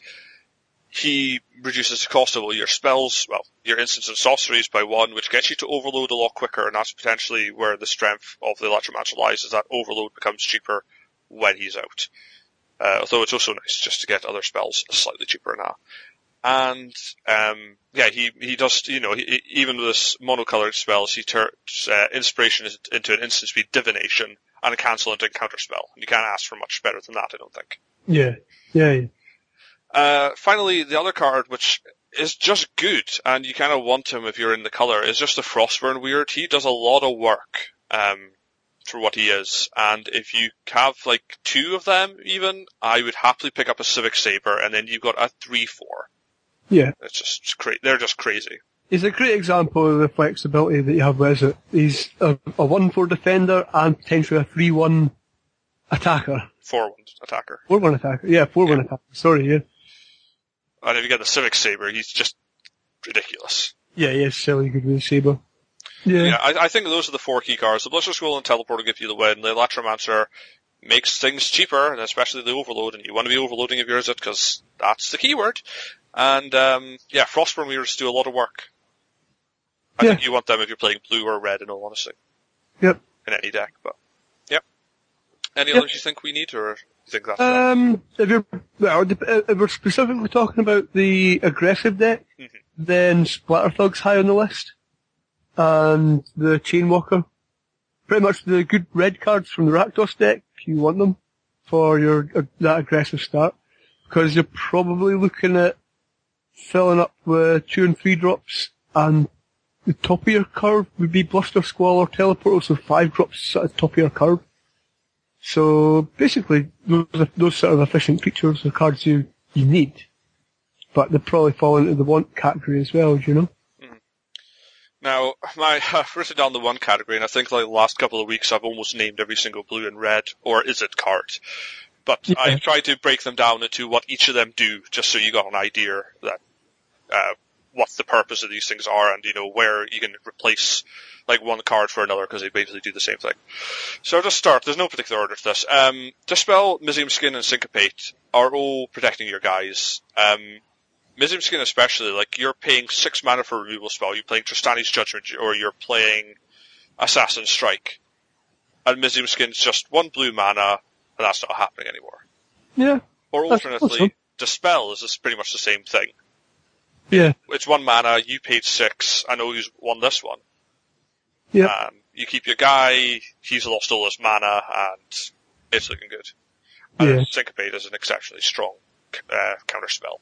He reduces the cost of all your spells, well, your instants and sorceries by one, which gets you to overload a lot quicker, and that's potentially where the strength of the Electromancer lies, is that overload becomes cheaper when he's out. Uh, although it's also nice just to get other spells slightly cheaper now. And, um, yeah, he, he does, you know, he, even with this monocolored spells, he turns, uh, inspiration into an instant speed divination and a cancel into a counter spell. You can't ask for much better than that, I don't think. Yeah. Yeah, yeah. Uh, finally, the other card, which is just good, and you kind of want him if you're in the color, is just the Frostburn Weird. He does a lot of work, um, for what he is, and if you have like two of them even, I would happily pick up a Civic Saber, and then you've got a 3-4. Yeah. It's just cra- they're just crazy. He's a great example of the flexibility that you have with it. He's a, a 1-4 defender and potentially a 3-1 attacker. 4-1 attacker. 4-1 attacker. Yeah, 4-1 Yeah. attacker. Sorry, yeah. And if you get the Civic Saber, he's just ridiculous. Yeah, he is silly good with the saber. Yeah. Yeah, I, I think those are the four key cards. The Bluster Squall and Teleportal give you the win. The Electromancer makes things cheaper, and especially the Overload, and you want to be overloading if you're it, because that's the keyword. And, um, yeah, Frostburn Weirds do a lot of work. I Yeah. think you want them if you're playing blue or red, in all honesty. Yep. In any deck, but. Any others you think we need, or you think that's? Um, if you're, well, if we're specifically talking about the aggressive deck, Mhm. then Splatterthug's high on the list. And the Chainwalker. Pretty much the good red cards from the Rakdos deck, you want them for your, uh, that aggressive start. Because you're probably looking at filling up with two and three drops, and the top of your curve would be Bluster Squall or Teleportal, so five drops at the top of your curve. So basically, those are, those sort of efficient creatures are cards you, you need. But they probably fall into the want category as well, you know? Now, my, I've written down the one category, and I think like the last couple of weeks I've almost named every single blue and red, or Izzet card? But Yeah. I tried to break them down into what each of them do, just so you got an idea that, uh, what the purpose of these things are, and you know, where you can replace, like one card for another, because they basically do the same thing. So I'll just start, there's no particular order to this. Um, Dispel, Mizzium Skin, and Syncopate are all protecting your guys. Um, Mizzium Skin especially, like you're paying six mana for a removal spell, you're playing Trostani's Judgment, or you're playing Assassin Strike. And Mizzium Skin's just one blue mana, and that's not happening anymore. Yeah. Or alternately, awesome. Dispel is pretty much the same thing. Yeah. It's one mana, you paid six, I know who's won this one. Yeah. Um, you keep your guy, he's lost all his mana, and it's looking good. And Yeah. Syncopate is an exceptionally strong uh, counter spell.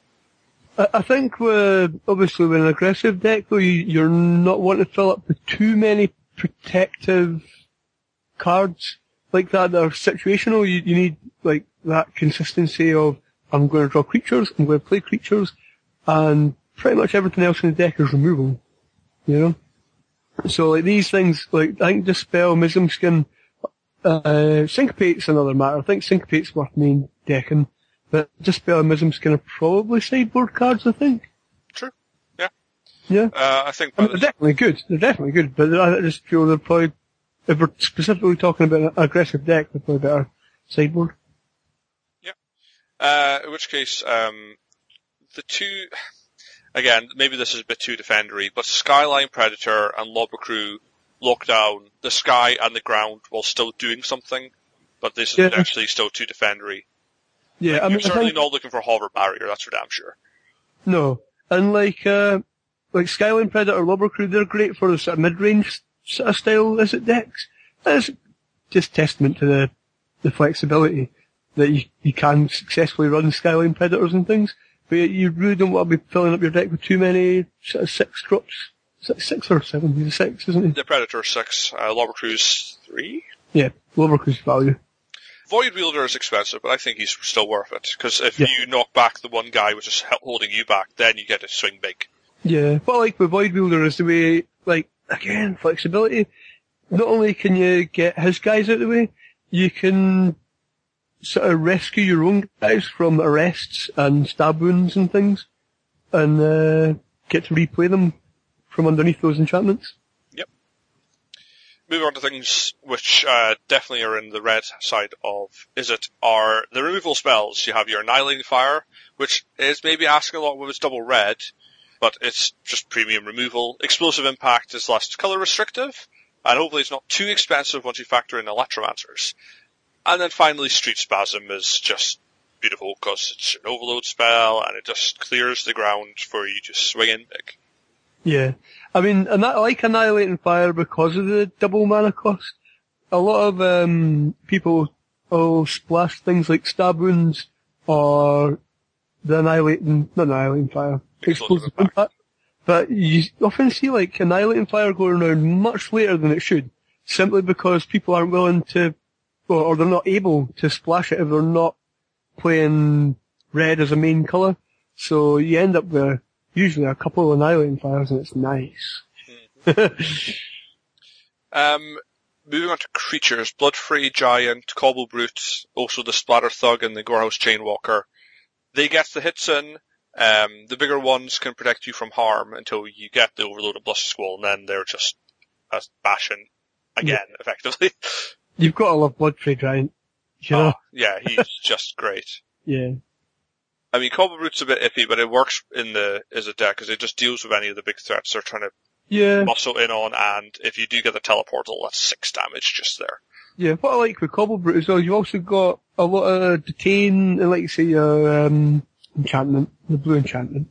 I, think with, obviously with an aggressive deck though, you, you're not wanting to fill up with too many protective cards like that that are situational. You, you need like that consistency of I'm going to draw creatures, I'm going to play creatures, and pretty much everything else in the deck is removal. You know? So like these things, like I think Dispel, Mizzium Skin, uh, Syncopate's another matter. I think Syncopate's worth main decking, but Dispel and Mizzium Skin are probably sideboard cards, I think. True. Yeah. Yeah. Uh, I think I mean, they're definitely good. They're definitely good, but I just feel they're probably, if we're specifically talking about an aggressive deck, they're probably better sideboard. Yeah. Uh, in which case, um, the two, again, maybe this is a bit too defendery, but Skyline Predator and Lobber Crew lock down the sky and the ground while still doing something, but this is actually still too defendery. Yeah, I You're mean, I certainly think, not looking for hover barrier, that's for damn sure. no. And like, uh, like Skyline Predator, Lobber Crew, they're great for the sort of mid-range sort of style, Izzet decks? That's just testament to the, the flexibility that you, you can successfully run Skyline Predators and things, but you really don't want to be filling up your deck with too many sort of six drops. Six, six or seven, he's a six, isn't he? The Predator 6, uh, Lobber Crew's 3? Yeah, Lobber Crew's value. Void Wielder is expensive, but I think he's still worth it, because if Yeah. you knock back the one guy which is holding you back, then you get to swing big. Yeah, what I like with Void Wielder is the way, like, again, flexibility. Not only can you get his guys out of the way, you can sort of rescue your own guys from arrests and stab wounds and things, and uh, get to replay them from underneath those enchantments. Yep. Moving on to things which uh, definitely are in the red side of Izzet are the removal spells. You have your Annihilating Fire, which is maybe asking a lot with its double red, but it's just premium removal. Explosive Impact is less color restrictive, and hopefully it's not too expensive once you factor in Electromancers. And then finally Street Spasm is just beautiful because it's an overload spell and it just clears the ground for you to swing in big. Yeah. I mean, and I like Annihilating Fire because of the double mana cost. A lot of um, people will splash things like Stab Wounds or the Annihilating, not Annihilating Fire, Explosive Impact. But you often see like Annihilating Fire going around much later than it should, simply because people aren't willing to, or, or they're not able to splash it if they're not playing red as a main colour. So you end up with usually a couple of Annihilating Fires and it's nice. Um, moving on to creatures, Bloodfray Giant, Cobble Brute, also the Splatter Thug and the Gorehouse Chainwalker. They get the hits in. Um, the bigger ones can protect you from harm until you get the overload of Bluster Squall, and then they're just uh, bashing again, effectively. You've got to love Bloodfray Giant. You know? Oh, yeah, he's just great. Yeah. I mean, Cobble Brute's a bit iffy, but it works in the Izzet deck because it just deals with any of the big threats they're trying to Yeah. muscle in on, and if you do get the teleportal, that's six damage just there. Yeah, what I like with Cobble Brute as well, you've also got a lot of detain and like you say your um enchantment, the blue enchantment.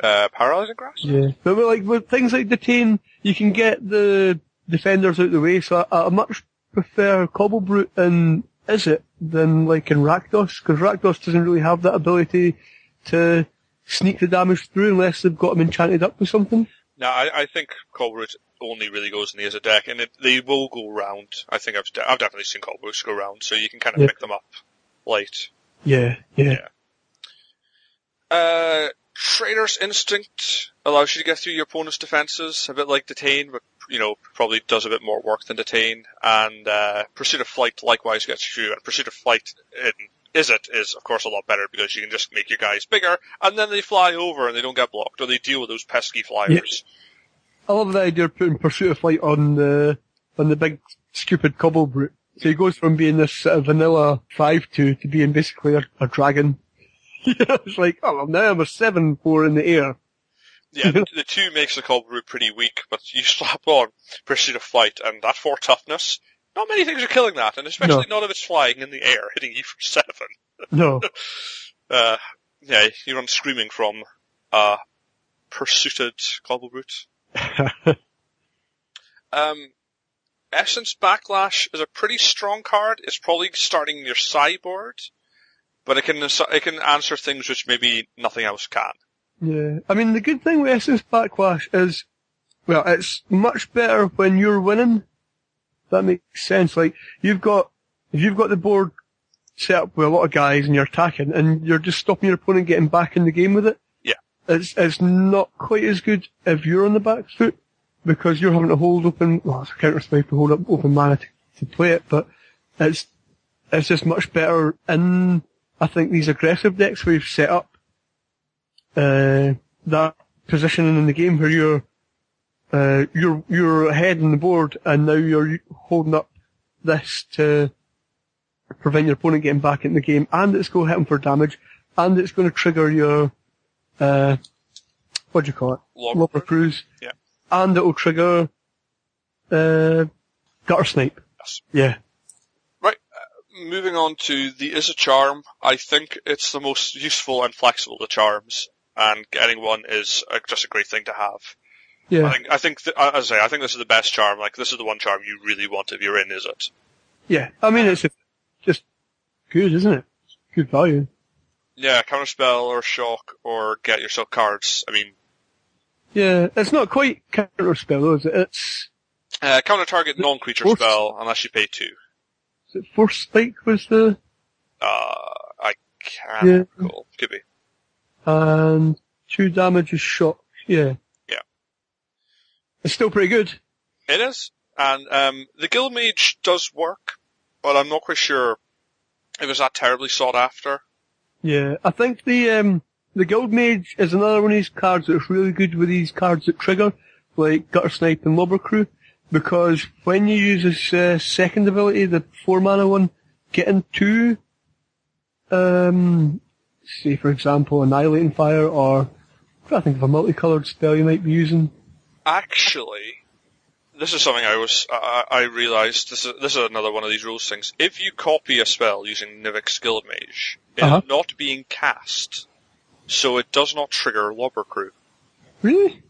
Uh, Paralyzing Grasp? Yeah. But with, like with things like detain, you can get the defenders out of the way, so I, I much prefer Cobble Brute and Izzet than like in Rakdos, because Rakdos doesn't really have that ability to sneak the damage through unless they've got him enchanted up with something. No, I, I think Cobblebrute only really goes in the Izzet deck, and it, they will go round. I think I've, de- I've definitely seen Cobblebrutes go round, so you can kind of Yeah. pick them up late. Yeah, yeah. Yeah. Uh, Traitorous Instinct allows you to get through your opponent's defenses, a bit like Detain, but, you know, probably does a bit more work than Detain. And, uh, Pursuit of Flight likewise gets you and Pursuit of Flight in Izzet is, of course, a lot better because you can just make your guys bigger, and then they fly over and they don't get blocked, or they deal with those pesky flyers. I love the idea of putting Pursuit of Flight on the on the big stupid cobble brute. So he goes from being this sort of vanilla five two to being basically a, a dragon. It's like, oh well, now I'm a seven four in the air. Yeah, the, the two makes the Cobblebrute pretty weak, but you slap on Pursuit of Flight and that four toughness. Not many things are killing that, and especially none of it's flying in the air, hitting you for seven. No, Uh, yeah, you run screaming from uh, pursuited Cobblebrute. Um, Essence Backlash is a pretty strong card. It's probably starting your sideboard, but it can it can answer things which maybe nothing else can. Yeah. I mean, the good thing with Essence Backlash is, well, it's much better when you're winning. That makes sense. Like, you've got, if you've got the board set up with a lot of guys and you're attacking and you're just stopping your opponent getting back in the game with it. Yeah. It's, it's not quite as good if you're on the back foot because you're having to hold open, well, it's a counter spell to hold up open mana to, to play it, but it's, it's just much better in, I think, these aggressive decks you've set up, uh, that positioning in the game where you're, uh, you're, you're ahead on the board and now you're holding up this to prevent your opponent getting back in the game and it's going to hit them for damage and it's going to trigger your, uh, what do you call it? Lobber Crews. Yeah. And it'll trigger, uh, Gutter Snipe. Yes. Yeah. Right. Uh, moving on to the Izzet Charm. I think it's the most useful and flexible of the charms, and getting one is uh just a great thing to have. Yeah. I think, I think, th- as I say, I think this is the best charm. Like, this is the one charm you really want if you're in, Izzet? Yeah. I mean, it's just good, isn't it? Good value. Yeah, counterspell or shock or get yourself cards. I mean, Yeah. It's not quite counter spell, though, is it? It's, uh, counter target non-creature spell unless you pay two. is it Force Spike was the, Uh, I can't Yeah. recall. Could be. And two damage is shock. Yeah. Yeah. It's still pretty good. It is. And um, the Guild Mage does work, but I'm not quite sure if it's that terribly sought after. Yeah, I think the um the Guild Mage is another one of these cards that's really good with these cards that trigger, like Gutter Snipe and Lobber Crew, because when you use his uh, second ability, the four mana one, getting two, um, say for example, Annihilating Fire, or I'm trying to think of a multicolored spell you might be using. Actually, this is something I was I, I realized. This is this is another one of these rules things. If you copy a spell using Nivix Guild Mage, it is Uh-huh. not being cast, so it does not trigger Lobber Crew. Really?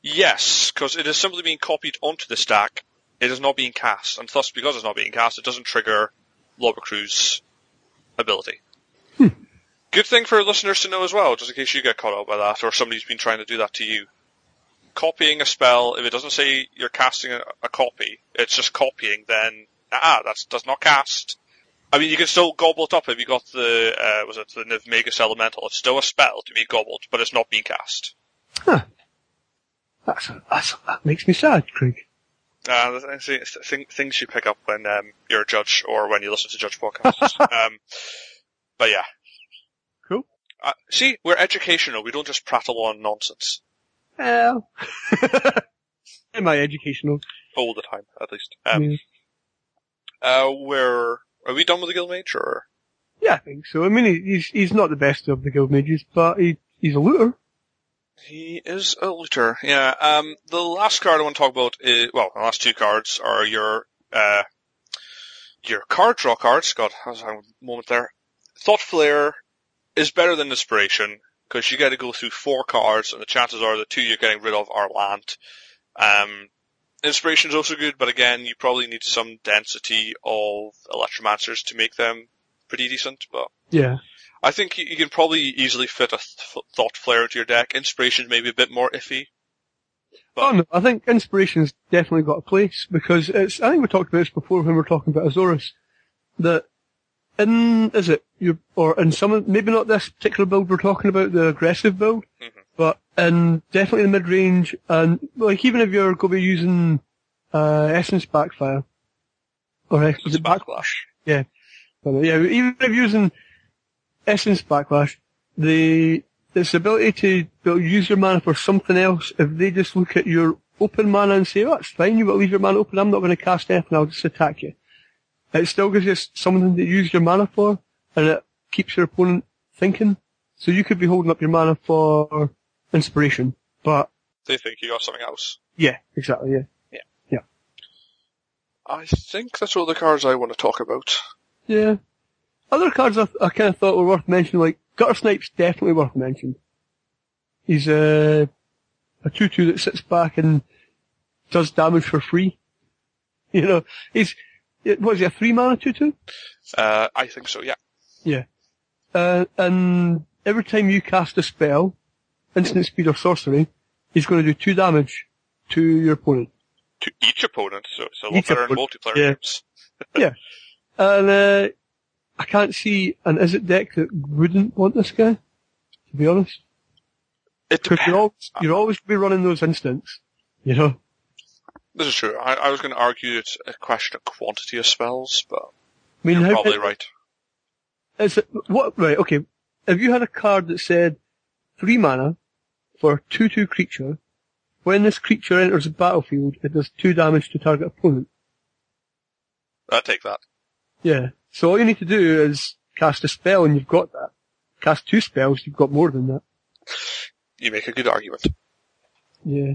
Yes, because it is simply being copied onto the stack. It is not being cast, and thus, because it's not being cast, it doesn't trigger Lobber Crew's ability. Good thing for listeners to know as well, just in case you get caught up by that, or somebody's been trying to do that to you. Copying a spell, if it doesn't say you're casting a, a copy, it's just copying, then, ah, that does not cast. I mean, you can still gobble it up if you got the, uh, was it the Niv Magus Elemental. It's still a spell to be gobbled, but it's not being cast. That's, that's that makes me sad, Craig. Uh, th- th- things you pick up when um, you're a judge or when you listen to judge podcasts. um, but yeah. Cool. Uh, see, we're educational. We don't just prattle on nonsense Well, Am I educational? all the time, at least. Um, yeah. uh, we're are we done with the guild mage or? Yeah, I think so. I mean, he's he's not the best of the guild mages, but he he's a looter. He is a looter. Yeah. Um, the last card I want to talk about is well, the last two cards are your uh, your card draw cards. God, I was having a moment there. Thought Flare is better than Inspiration because you get to go through four cards, and the chances are the two you're getting rid of are land. Um, Inspiration is also good, but again, you probably need some density of Electromancers to make them pretty decent. But Yeah. I think you, can probably easily fit a th- Thought Flare into your deck. Inspiration may be a bit more iffy. But- oh no, I think inspiration's definitely got a place because it's. I think we talked about this before when we were talking about Azorius. That in Izzet you or in some maybe not this particular build we're talking about the aggressive build, Mhm. but in definitely the mid range and like even if you're going to be using uh, essence backfire or it backlash? Yeah, But, yeah. Even if you're using essence backlash, the this ability to use your mana for something else, if they just look at your open mana and say, oh, that's fine, you've got to leave your mana open, I'm not going to cast anything, I'll just attack you. It still gives you something to use your mana for, and it keeps your opponent thinking. So you could be holding up your mana for inspiration, but They think you got something else. yeah, exactly, yeah. Yeah. Yeah. I think that's all the cards I want to talk about. Yeah. Other cards I, I kind of thought were worth mentioning, like Gutter Snipe's definitely worth mentioning. He's uh, a a two-two that sits back and does damage for free. You know, he's what is he a three mana two-two? Uh, I think so, yeah. Uh, and every time you cast a spell, instant speed or sorcery, he's going to do two damage to your opponent. To each opponent, so it's a lot Each better in multiplayer yeah. games. Yeah. And uh, I can't see an Izzet deck that wouldn't want this guy. To be honest, It because depends. you're always you're always be running those instants. You know, This is true. I, I was going to argue it's a question of quantity of spells, but I mean, you're probably right. is it what? Right, okay. If you had a card that said three mana for a two-two creature, when this creature enters the battlefield, it does two damage to target opponent. I'd take that. Yeah. So all you need to do is cast a spell and you've got that. Cast two spells, you've got more than that. You make a good argument. Yeah.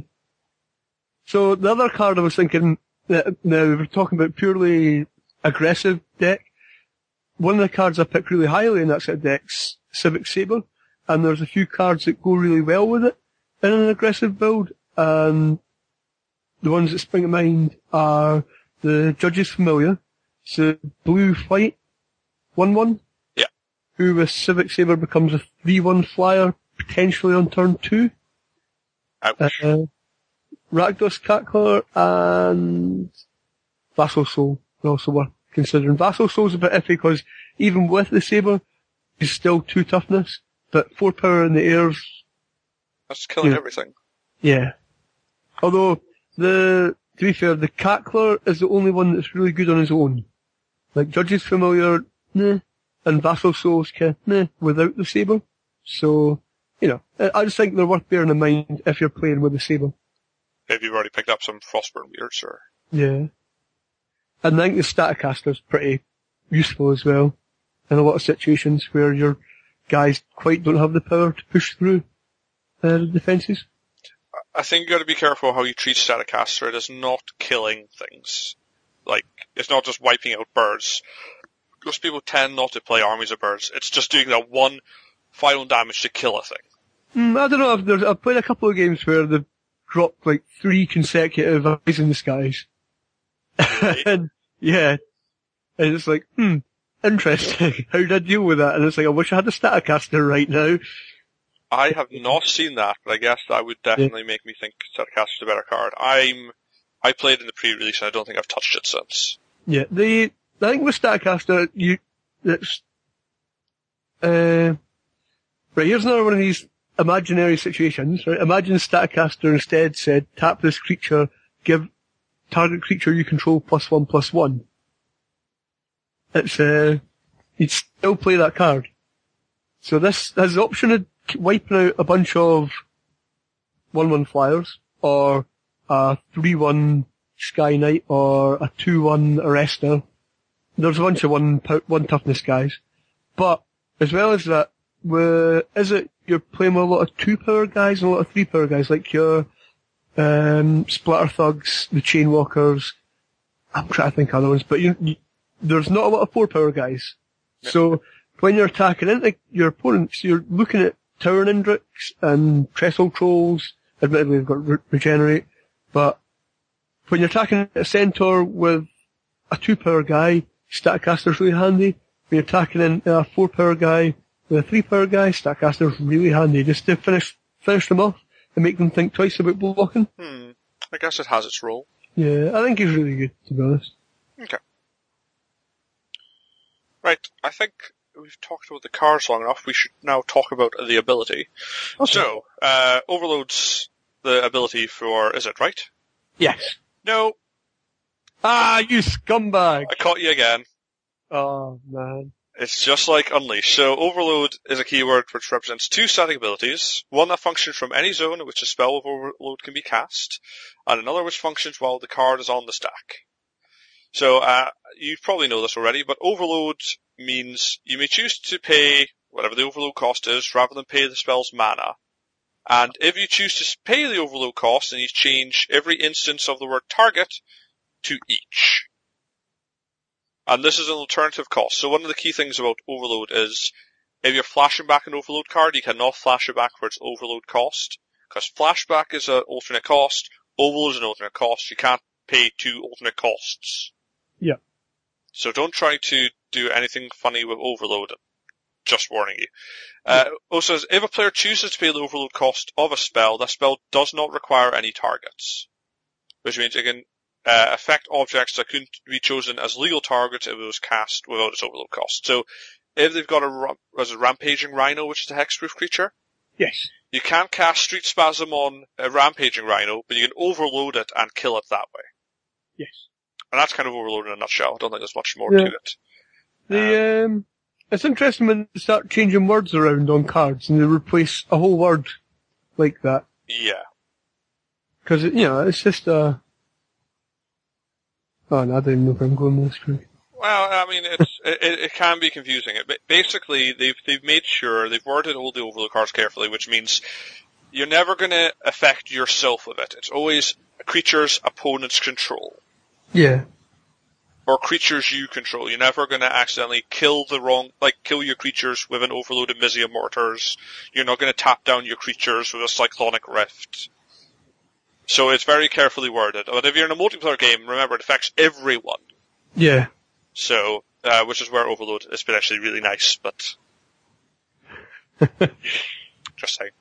So the other card I was thinking, that, now we were talking about purely aggressive deck. One of the cards I picked really highly in that set of decks, Civic Saber, and there's a few cards that go really well with it in an aggressive build, and the ones that spring to mind are the Judge's Familiar, so blue white, 1-1. Yeah. Who with Civic Saber becomes a 3-1 flyer, potentially on turn 2. Ouch. Uh, Rakdos Cackler and Vassal Soul are also worth considering. Vassal Soul's a bit iffy because even with the saber, he's still two toughness, but four power in the airs, That's killing yeah. everything. yeah. Although the to be fair, the Cackler is the only one that's really good on his own. Like Judge's Familiar, nah, and Vassal Soul's of, nah, without the saber. So, you know, I I just think they're worth bearing in mind if you're playing with the saber. Maybe you've already picked up some Frostburn Weirds or Yeah. And I think the Staticaster's pretty useful as well in a lot of situations where your guys quite don't have the power to push through uh, the defences. I think you've got to be careful how you treat Staticaster. It is not killing things. Like it's not just wiping out birds. Most people tend not to play armies of birds. It's just doing that one final damage to kill a thing. Mm, I don't know, I've, I've played a couple of games where they've dropped like three consecutive eyes in the skies. Really? and yeah, and it's like, hmm, interesting. How did I deal with that? And it's like, I wish I had a Staticaster right now. I have not seen that, but I guess that would definitely make me think Staticaster's a better card. I'm I played in the pre-release and I don't think I've touched it since. Yeah, the I think with Staticaster, you it's uh right. Here's another one of these imaginary situations. Right, imagine Staticaster instead said, "Tap this creature, give target creature you control plus one plus one." It's uh, you'd still play that card. So this has the option of wiping out a bunch of one-one flyers or a three-one Sky Knight or a 2-1 Arrester. There's a bunch of one, one toughness guys. But, as well as that, where, is it you're playing with a lot of two power guys and a lot of three power guys, like your, um, Splatter Thugs, the Chain Walkers, I'm trying to think of other ones, but you, you, there's not a lot of four power guys. So, when you're attacking into your opponents, you're looking at Towering Indriks and Trestle Trolls, admittedly they've got re- Regenerate, but when you're attacking a centaur with a two power guy, Staticaster's really handy. When you're attacking in a four power guy with a three power guy, Staticaster's really handy just to finish finish them off and make them think twice about blocking. Hmm. I guess it has its role. Yeah, I think he's really good to be honest. Okay. Right. I think we've talked about the cards long enough. We should now talk about the ability. Okay. So, uh, overloads the ability for, Izzet right? Yes. No, Ah, you scumbag! I caught you again. Oh man. It's just like Unleash. So Overload is a keyword which represents two static abilities. One that functions from any zone in which a spell of Overload can be cast, and another which functions while the card is on the stack. So uh, you probably know this already, but Overload means you may choose to pay whatever the Overload cost is rather than pay the spell's mana. And if you choose to pay the Overload cost, then you change every instance of the word target to each. And this is an alternative cost. So one of the key things about Overload is if you're flashing back an Overload card, you cannot flash it back for its Overload cost. Because flashback is an alternate cost, Overload is an alternate cost. You can't pay two alternate costs. Yeah. So don't try to do anything funny with Overload. just warning you. Uh, also says, if a player chooses to pay the overload cost of a spell, that spell does not require any targets. Which means it can uh, affect objects that couldn't be chosen as legal targets if it was cast without its overload cost. So, if they've got a, was a rampaging rhino, which is a hexproof creature, Yes. you can't cast Street Spasm on a rampaging rhino, but you can overload it and kill it that way. Yes. And that's kind of overload in a nutshell. I don't think there's much more Yeah. to it. The um, it's interesting when they start changing words around on cards and they replace a whole word like that Yeah. because you know it's just uh Oh I don't even know where I'm going this. Craig. Well, I mean, it's, it, it can be confusing. It, basically, they've they've made sure they've worded all the overload cards carefully, which means you're never going to affect yourself with it. It's always creatures opponents control Yeah. or creatures you control. You're never going to accidentally kill the wrong, like kill your creatures with an overloaded Mizzium mortars. You're not going to tap down your creatures with a cyclonic rift. So it's very carefully worded. But if you're in a multiplayer game, remember it affects everyone. Yeah. So, uh, which is where Overload has been actually really nice, but just saying.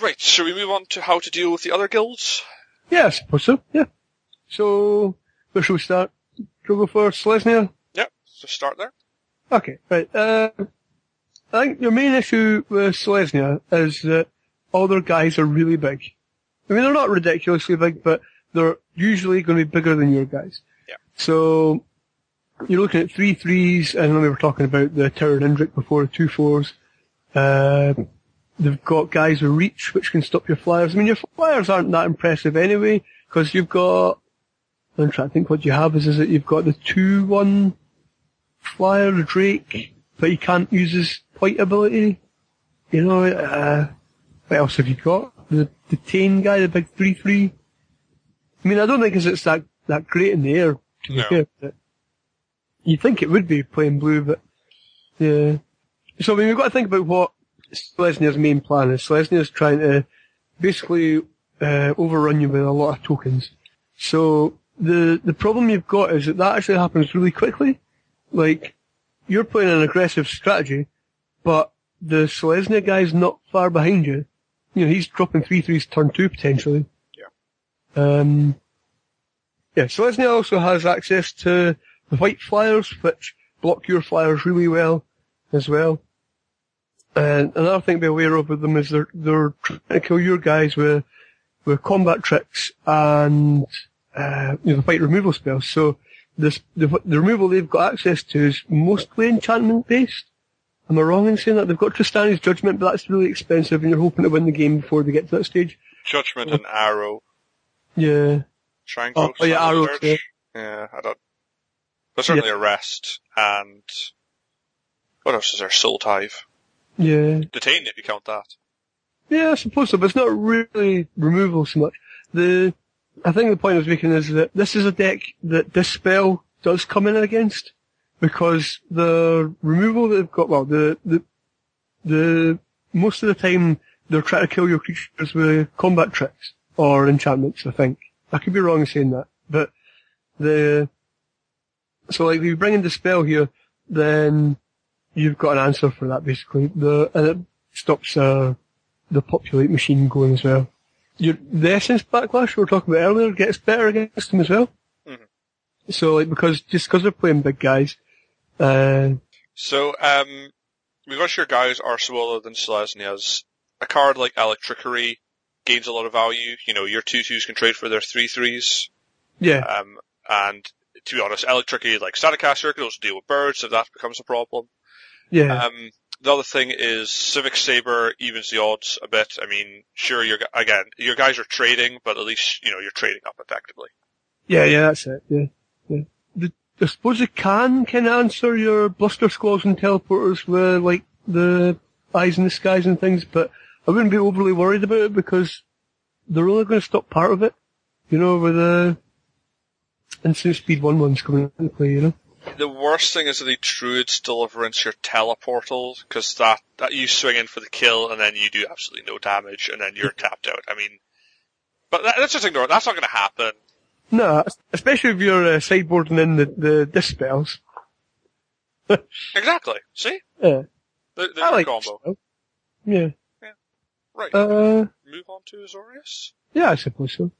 Right, shall we move on to how to deal with the other guilds? Yeah, I suppose so. Yeah. So where should we start? Should we go for Selesnya? Yep, so start there. Okay, right. Uh, I think your main issue with Selesnya is that all their guys are really big. I mean, they're not ridiculously big, but they're usually going to be bigger than your guys. Yeah. So, you're looking at three threes, and then we were talking about the Towering Indrik before, two fours. Uh, they've got guys with reach, which can stop your flyers. I mean, your flyers aren't that impressive anyway, because you've got, I'm trying to think what you have is, is that you've got the 2-1 flyer, Drake, but he can't use his point ability. You know, uh, what else have you got? The, the Tane guy, the big 3-3. I mean, I don't think it's that, that great in the air, to be No. fair, you'd think it would be playing blue, but, yeah. So, I mean, we've got to think about what Selesnya's main plan is. Selesnya's trying to basically, uh, overrun you with a lot of tokens. So, the, the problem you've got is that that actually happens really quickly. Like, you're playing an aggressive strategy, but the Selesnya guy's not far behind you. You know, he's dropping three threes turn two potentially. Yeah. Um, yeah, Selesnya also has access to the white flyers, which block your flyers really well as well. And another thing to be aware of with them is they're, they're trying to kill your guys with, with combat tricks and, uh, you know, the white removal spells. So this, the, the removal they've got access to is mostly enchantment based. Am I wrong in saying that? They've got Tristani's Judgment, but that's really expensive and you're hoping to win the game before they get to that stage. Judgment and Arrow. Yeah. Triangle. Oh, oh, yeah, Arrow, yeah. Yeah, I don't. But certainly Arrest and what else is there? Soul Tithe. Yeah. Detain if you count that. Yeah, I suppose so, but it's not really removal so much. The, I think the point I was making is that this is a deck that this spell does come in against, because the removal that they've got, well, the, the, the, most of the time they're trying to kill your creatures with combat tricks, or enchantments, I think. I could be wrong in saying that, but the, so like if you bring in the spell here, then you've got an answer for that basically. The, and it stops, uh, the populate machine going as well. Your, the essence backlash we were talking about earlier gets better against them as well. Mhm. So like because just because they're playing big guys, uh, So, um, because your guys are smaller than Selesnya's, a card like Electrickery gains a lot of value. You know, your two twos can trade for their three threes. yeah, Um, and to be honest, Electrickery, like Staticaster, can also deal with birds if that becomes a problem. yeah, Um, the other thing is Civic Saber evens the odds a bit. I mean, sure, you're, again, your guys are trading, but at least, you know, you're trading up effectively. yeah, yeah, that's it, yeah, yeah. I suppose it can of answer your bluster squalls and teleportals with like the eyes in the skies and things, but I wouldn't be overly worried about it because they're only going to stop part of it. You know, with the instant speed one ones coming into play, you know? The worst thing is that the Druid's Deliverance your teleportal, because that, that you swing in for the kill and then you do absolutely no damage and then you're tapped out. I mean, but that, let's just ignore it. That's not going to happen. No, especially if you're uh, sideboarding in the, the dispels. Exactly. See? Yeah. They're, they're I like combo. so. Yeah. Right. Uh, Move on to Azorius. yeah, I suppose so.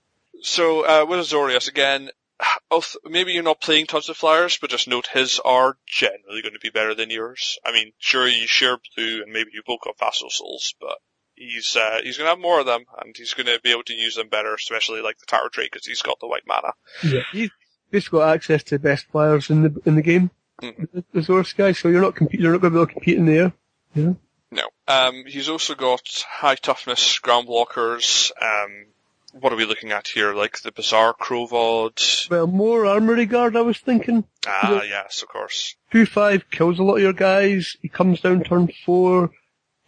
So uh, with Azorius again, maybe you're not playing tons of flyers, but just note his are generally going to be better than yours. I mean, sure you share blue and maybe you both got Vassal Souls, but he's uh, he's going to have more of them and he's going to be able to use them better, especially like the Tower tree because he's got the white mana. Yeah. He's basically got access to the best players in the in the game. Mhm. The, the guy, so you're not compe- you're not going to be able to compete in there. Yeah. No. Um, he's also got high toughness ground blockers. Um, what are we looking at here? Like the Bazaar Krovod. Well, more armory guard, I was thinking. Ah, yes, of course. Two five kills a lot of your guys. He comes down turn four.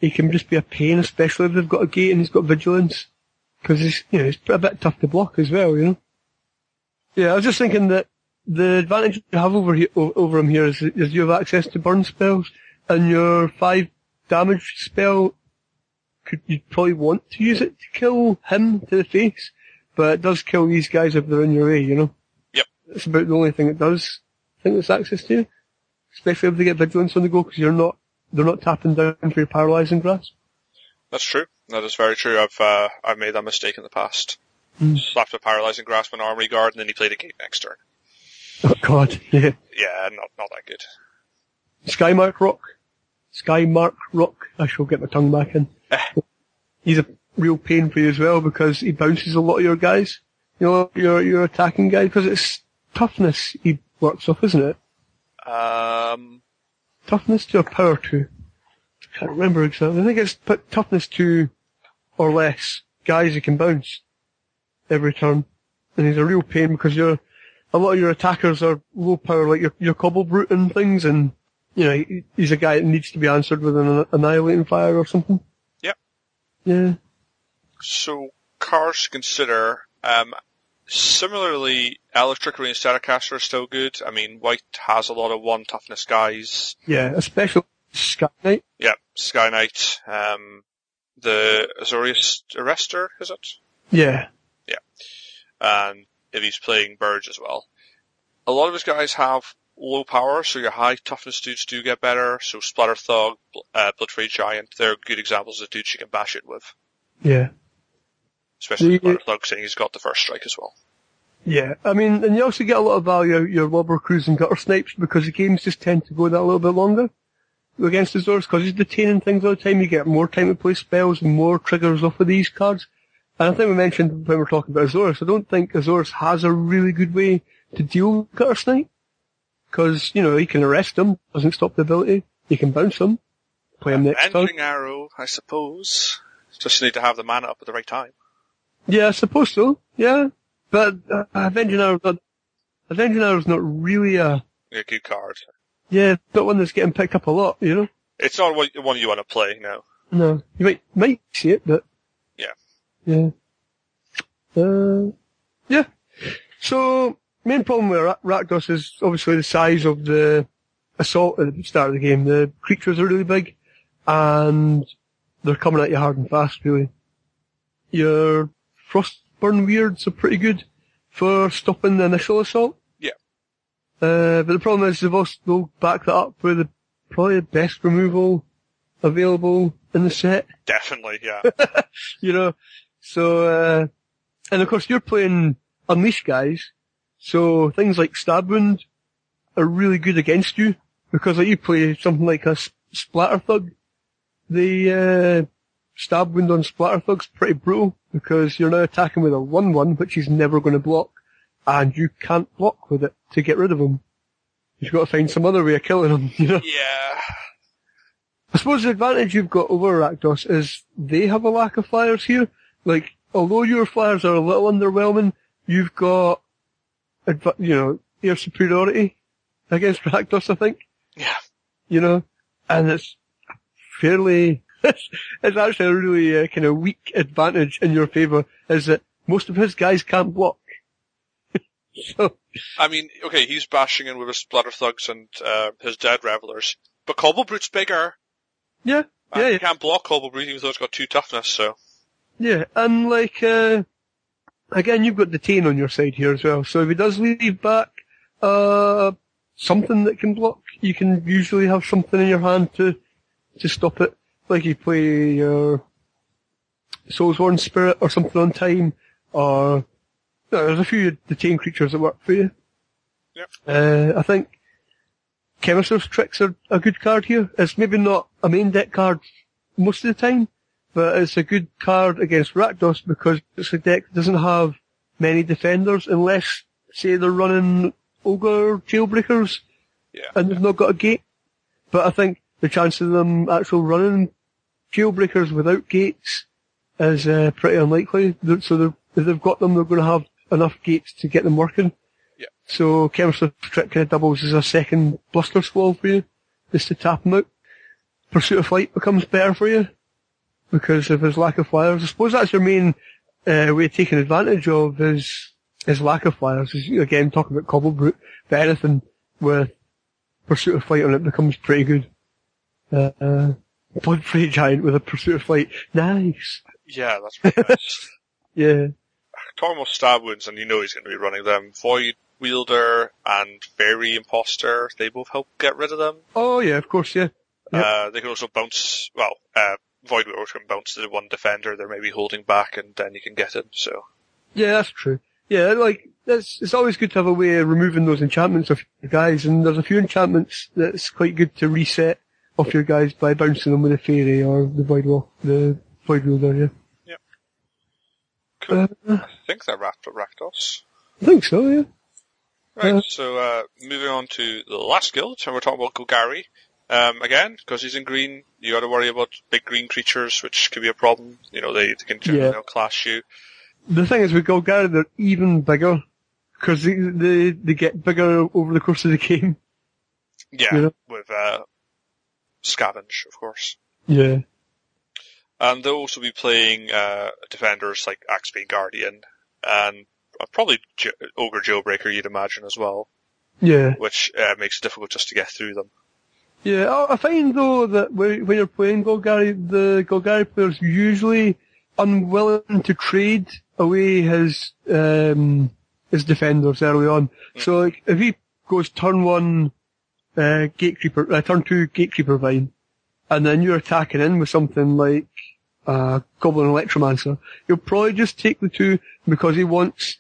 He can just be a pain, especially if they've got a gate and he's got vigilance, because he's you know he's a bit tough to block as well. You know. Yeah, I was just thinking that the advantage you have over here, over him here is, is you have access to burn spells, and your five damage spell could you'd probably want to use it to kill him to the face, but it does kill these guys if they're in your way. You know. Yep. That's about the only thing it does. I think it's access to, especially if they get vigilance on the go because you're not they're not tapping down for your paralyzing grasp. That's true. That is very true. I've uh, I've made that mistake in the past. Mm. Slapped a paralyzing grasp on armory guard, and then he played a gate next turn. Oh God, yeah. Yeah, not not that good. Skymark Roc, Skymark Roc. I shall get my tongue back in. He's a real pain for you as well because he bounces a lot of your guys. You know, your your attacking guy because it's toughness he works off, isn't it? Um, Toughness to a power two. I can't remember exactly. I think it's put toughness two or less guys who can bounce every turn. And he's a real pain because you're, a lot of your attackers are low power, like your, your Cobblebrute and things, and, you know, he- he's a guy that needs to be answered with an annihilating fire or something. Yep. Yeah. so cards to consider. Um, similarly, Electrickery and Staticaster are still good. I mean, White has a lot of one toughness guys. Yeah, especially Sky Knight. Yep, Sky Knight, um, the Azorius Arrester, is it? Yeah. Yeah. And if he's playing Burge as well. A lot of his guys have low power, so your high toughness dudes do get better. So Splatter Thug, uh, Blood Giant, they're good examples of dudes you can bash it with. Yeah. Especially. Splatter Thug saying he's got the first strike as well. Yeah, I mean, and you also get a lot of value out your Lobber Crews and Guttersnipes because the games just tend to go that little bit longer against the Zors because he's detaining things all the time. You get more time to play spells and more triggers off of these cards. And I think we mentioned when we were talking about Azorius, I don't think Azorius has a really good way to deal with Guttersnipe. Because, you know, he can arrest him, doesn't stop the ability. He can bounce him, play him next turn. Ending Arrow, I suppose. Just need to have the mana up at the right time. Yeah, I suppose so. Yeah. But uh, Avenging Arrow's not, Avenging Arrow's not really a, A good card. yeah, not one that's getting picked up a lot, you know? It's not one one you want to play, no. No, you might might see it, but Yeah. yeah, uh, yeah. So main problem with Ra- Rakdos is obviously the size of the assault at the start of the game. The creatures are really big, and they're coming at you hard and fast. Really, your frostburn weirds are pretty good for stopping the initial assault. Yeah. Uh, but the problem is they've also they'll back that up with the probably the best removal available in the set Definitely, yeah. you know. So, uh, and of course you're playing Unleash guys, so things like Stab Wound are really good against you, because like you play something like a Splatter Thug, the, uh, Stab Wound on Splatter Thug's pretty brutal, because you're now attacking with a 1-1, which he's never going to block, and you can't block with it to get rid of him. You've got to find some other way of killing him, you know. yeah. I suppose the advantage you've got over Rakdos is they have a lack of flyers here. Like, although your flyers are a little underwhelming, you've got, adva- you know, air superiority against Rakdos, I think. Yeah. You know, and it's fairly, it's, it's actually a really uh, kind of weak advantage in your favour, is that most of his guys can't block. so, I mean, okay, he's bashing in with his Splatter Thugs and uh, his Dead Revelers, but Cobblebrute's bigger. yeah, And yeah, you yeah. can't block Cobble Brute even though it's got two toughness, so. Yeah, and like, uh, again, you've got the Detain on your side here as well. So if he does leave back, uh, something that can block, you can usually have something in your hand to to stop it. Like you play your Soulsworn Spirit or something on time, or there's a few detain creatures that work for you. Yep. Uh, I think Chemister's Tricks are a good card here. It's maybe not a main deck card most of the time, but it's a good card against Rakdos because it's a deck that doesn't have many defenders unless, say, they're running Ogre Jailbreakers Yeah. and they've not got a gate. But I think the chance of them actually running Jailbreakers without gates is uh, pretty unlikely. They're- So they're, if they've got them, they're going to have enough gates to get them working. Yeah. So Chemister's Trick kind of doubles as a second Bluster Squall for you, just to tap them out. Pursuit of Flight becomes better for you because of his lack of flyers. I suppose that's your main uh, way of taking advantage of his his lack of flyers. Is, again, talking about Cobblebrute, but anything with Pursuit of Flight on it becomes pretty good. Uh, uh, Bloodfray Giant with a Pursuit of Flight. Nice. Yeah, that's nice. Yeah. Talking about stab wounds, and you know he's going to be running them. Void Wielder and Faerie Impostor, they both help get rid of them. Oh yeah, of course, yeah. Yep. Uh, they can also bounce, well, uh, Voidwielder can bounce to the one defender they're maybe holding back, and then you can get him, so. Yeah, that's true. Yeah, like, it's, it's always good to have a way of removing those enchantments of your guys, and there's a few enchantments that's quite good to reset off your guys by bouncing them with a fairy or the void wall, the void wielder, yeah. Cool. Uh, I think that wrapped up Rakdos. I think so, yeah. Right, Uh, so uh, moving on to the last guild, and we're talking about Golgari. Um, again, because he's in green, you got to worry about big green creatures, which could be a problem. You know, they, they can Yeah. you know, clash you. The thing is with Golgari, they're even bigger, because they, they, they get bigger over the course of the game. Yeah, Yeah. with uh, Scavenge, of course. Yeah. And they'll also be playing uh, defenders like Axebane Guardian, and probably J- Ogre Jailbreaker, you'd imagine, as well, Yeah. which uh, makes it difficult just to get through them. Yeah, I find though that when when you're playing Golgari, the Golgari player's usually unwilling to trade away his um, his defenders early on. So like, if he goes turn one uh, Gatekeeper, uh, turn two Gatecreeper Vine, and then you're attacking in with something like uh, Goblin Electromancer, he'll probably just take the two because he wants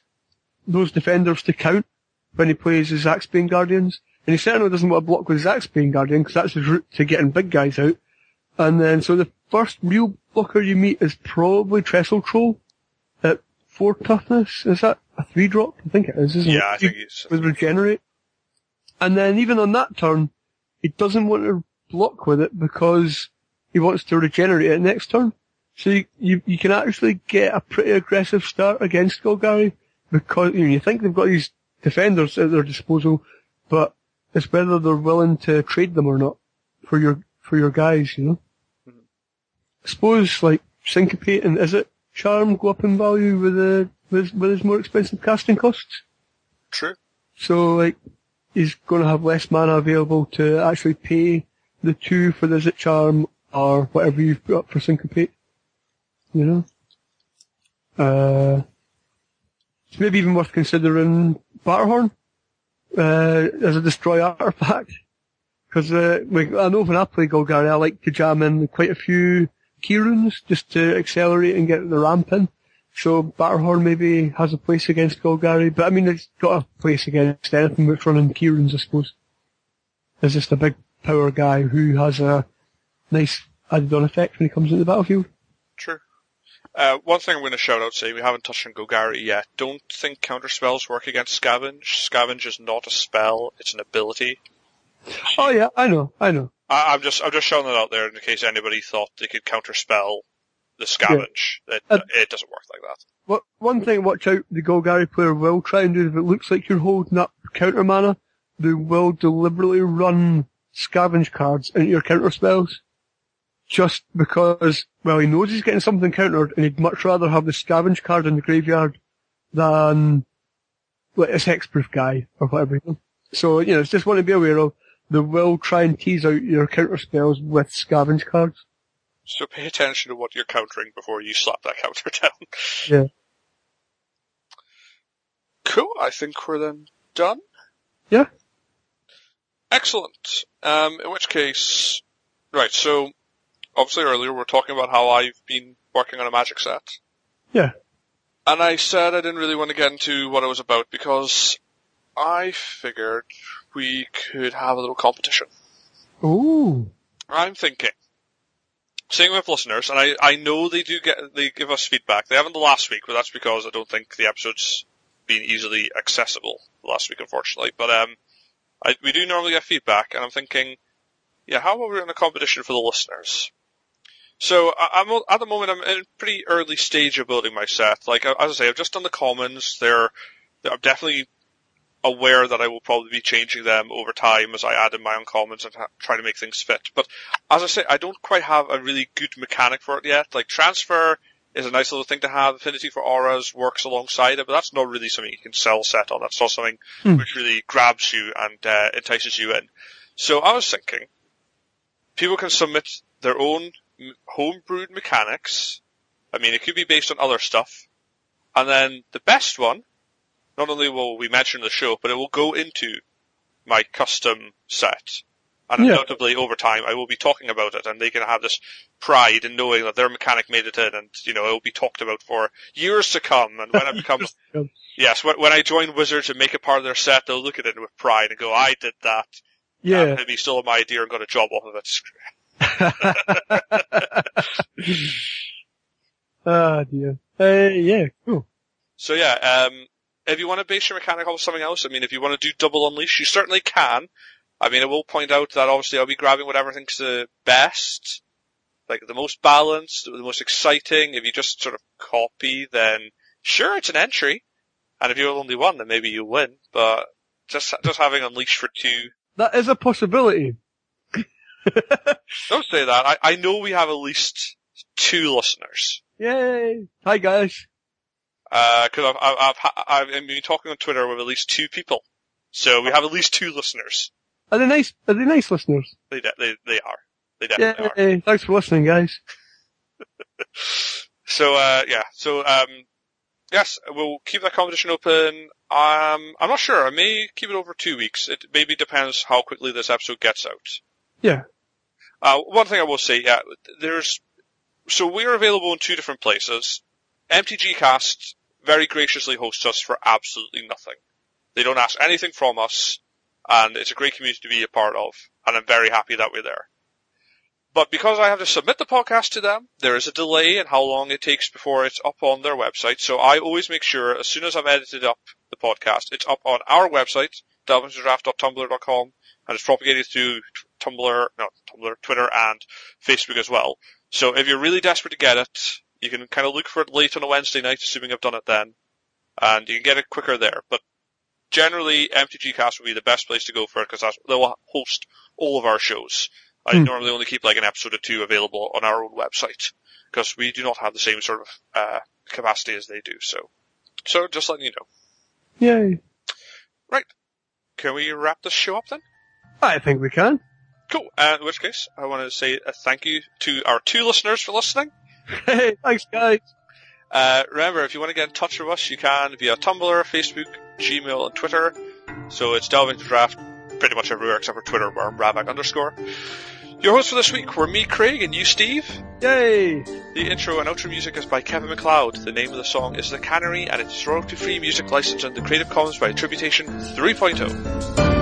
those defenders to count when he plays his Axebane Guardians. And he certainly doesn't want to block with his Axebane Guardian because that's his route to getting big guys out. And then, so the first real blocker you meet is probably Trestle Troll at four toughness. Is that a three drop? I think it is, isn't it? Yeah, I think he's. With regenerate. And then even on that turn, he doesn't want to block with it because he wants to regenerate it next turn. So you, you, you can actually get a pretty aggressive start against Golgari because, you know, you think they've got these defenders at their disposal, but it's whether they're willing to trade them or not for your, for your guys, you know? Mm-hmm. I suppose, like, Syncopate and Izzet Charm go up in value with the, with, with his more expensive casting costs? True. So, like, he's going to have less mana available to actually pay the two for the Izzet Charm or whatever you've got for Syncopate. You know? Uh, it's maybe even worth considering Batterhorn, uh, as a destroy artifact. Cause, uh, I know when I play Golgari, I like to jam in quite a few keyrunes just to accelerate and get the ramp in. So Batterhorn maybe has a place against Golgari, but I mean it's got a place against anything that's running keyrunes, I suppose. It's just a big power guy who has a nice added on effect when he comes into the battlefield. True. Uh, one thing I'm going to shout out, say we haven't touched on Golgari yet. Don't think counter spells work against Scavenge. Scavenge is not a spell; it's an ability. Oh yeah, I know, I know. I, I'm just I'm just showing that out there in case anybody thought they could counter spell the Scavenge. It, Uh, it doesn't work like that. What, one thing, watch out, the Golgari player will try and do if it looks like you're holding up counter mana, they will deliberately run scavenge cards into your counter spells. Just because, well, he knows he's getting something countered and he'd much rather have the scavenge card in the graveyard than, like, this hexproof guy or whatever. So, you know, it's just one to be aware of. They will try and tease out your counter spells with scavenge cards. So pay attention to what you're countering before you slap that counter down. Yeah. Cool. I think we're then done. Yeah. Excellent. Um, in which case, right, so, obviously earlier we are talking about how I've been working on a magic set. Yeah. And I said I didn't really want to get into what it was about because I figured we could have a little competition. Ooh. I'm thinking, seeing with listeners, and I, I know they do get, they give us feedback. They haven't the last week, but that's because I don't think the episode's been easily accessible last week, unfortunately. But, um, I, we do normally get feedback, and I'm thinking, yeah, how about we run a competition for the listeners? So I, am at the moment I'm in a pretty early stage of building my set. Like as I say, I've just done the commons. They're I'm definitely aware that I will probably be changing them over time as I add in my own comments and ha- try to make things fit. But as I say, I don't quite have a really good mechanic for it yet. Like transfer is a nice little thing to have. Affinity for auras works alongside it, but that's not really something you can sell set on. That's not something hmm. which really grabs you and uh, entices you in. So I was thinking, people can submit their own homebrewed mechanics. I mean, it could be based on other stuff. And then the best one not only will we mention the show, but it will go into my custom set. And yeah. undoubtedly over time I will be talking about it and they can have this pride in knowing that their mechanic made it in and, you know, it will be talked about for years to come. And when I become, yes, when, when I join Wizards and make it part of their set, they'll look at it with pride and go, I did that. Yeah. And maybe stole my idea and got a job off of it. Ah, dear. Uh, yeah, cool. So yeah, um, if you want to base your mechanic off something else, I mean, if you want to do double unleash, you certainly can. I mean, I will point out that obviously I'll be grabbing whatever I think's the best, like the most balanced, the most exciting. If you just sort of copy, then sure, it's an entry. And if you have only one, then maybe you win. But just just having unleash for two. That is a possibility. Don't say that. I, I know we have at least two listeners. Yay! Hi guys because uh, I've, I've, I've, been talking on Twitter with at least two people. So we have at least two listeners. Are they nice? Are they nice listeners? They de- they they are. They definitely yeah, are. Thanks for listening, guys. so uh, yeah, so um, yes, we'll keep that competition open. Um, I'm not sure. I may keep it over two weeks. It maybe depends how quickly this episode gets out. Yeah. Uh, one thing I will say, yeah, there's so we're available in two different places. MTG Cast very graciously hosts us for absolutely nothing. They don't ask anything from us, and it's a great community to be a part of, and I'm very happy that we're there. But because I have to submit the podcast to them, there is a delay in how long it takes before it's up on their website. So I always make sure as soon as I've edited up the podcast, it's up on our website, delvintodraft.tumblr.com, and it's propagated through Tumblr, no, Tumblr, Twitter, and Facebook as well. So if you're really desperate to get it, you can kind of look for it late on a Wednesday night, assuming I've done it then, and you can get it quicker there. But generally, MTG Cast will be the best place to go for it because they'll host all of our shows. I hmm. normally only keep like an episode or two available on our own website because we do not have the same sort of uh, capacity as they do. So, so just letting you know. Yay! Right, can we wrap this show up then? I think we can. Cool. Uh, in which case, I want to say a thank you to our two listeners for listening. Hey, thanks guys. Uh, remember, if you want to get in touch with us, you can via Tumblr, Facebook, Gmail, and Twitter. So it's Delving to Draft pretty much everywhere except for Twitter where I'm Ravak underscore. Your hosts for this week were me, Craig, and you, Steve. Yay! The intro and outro music is by Kevin MacLeod. The name of the song is The Cannery, and it's royalty-free music licensed under Creative Commons by Attribution 3.0.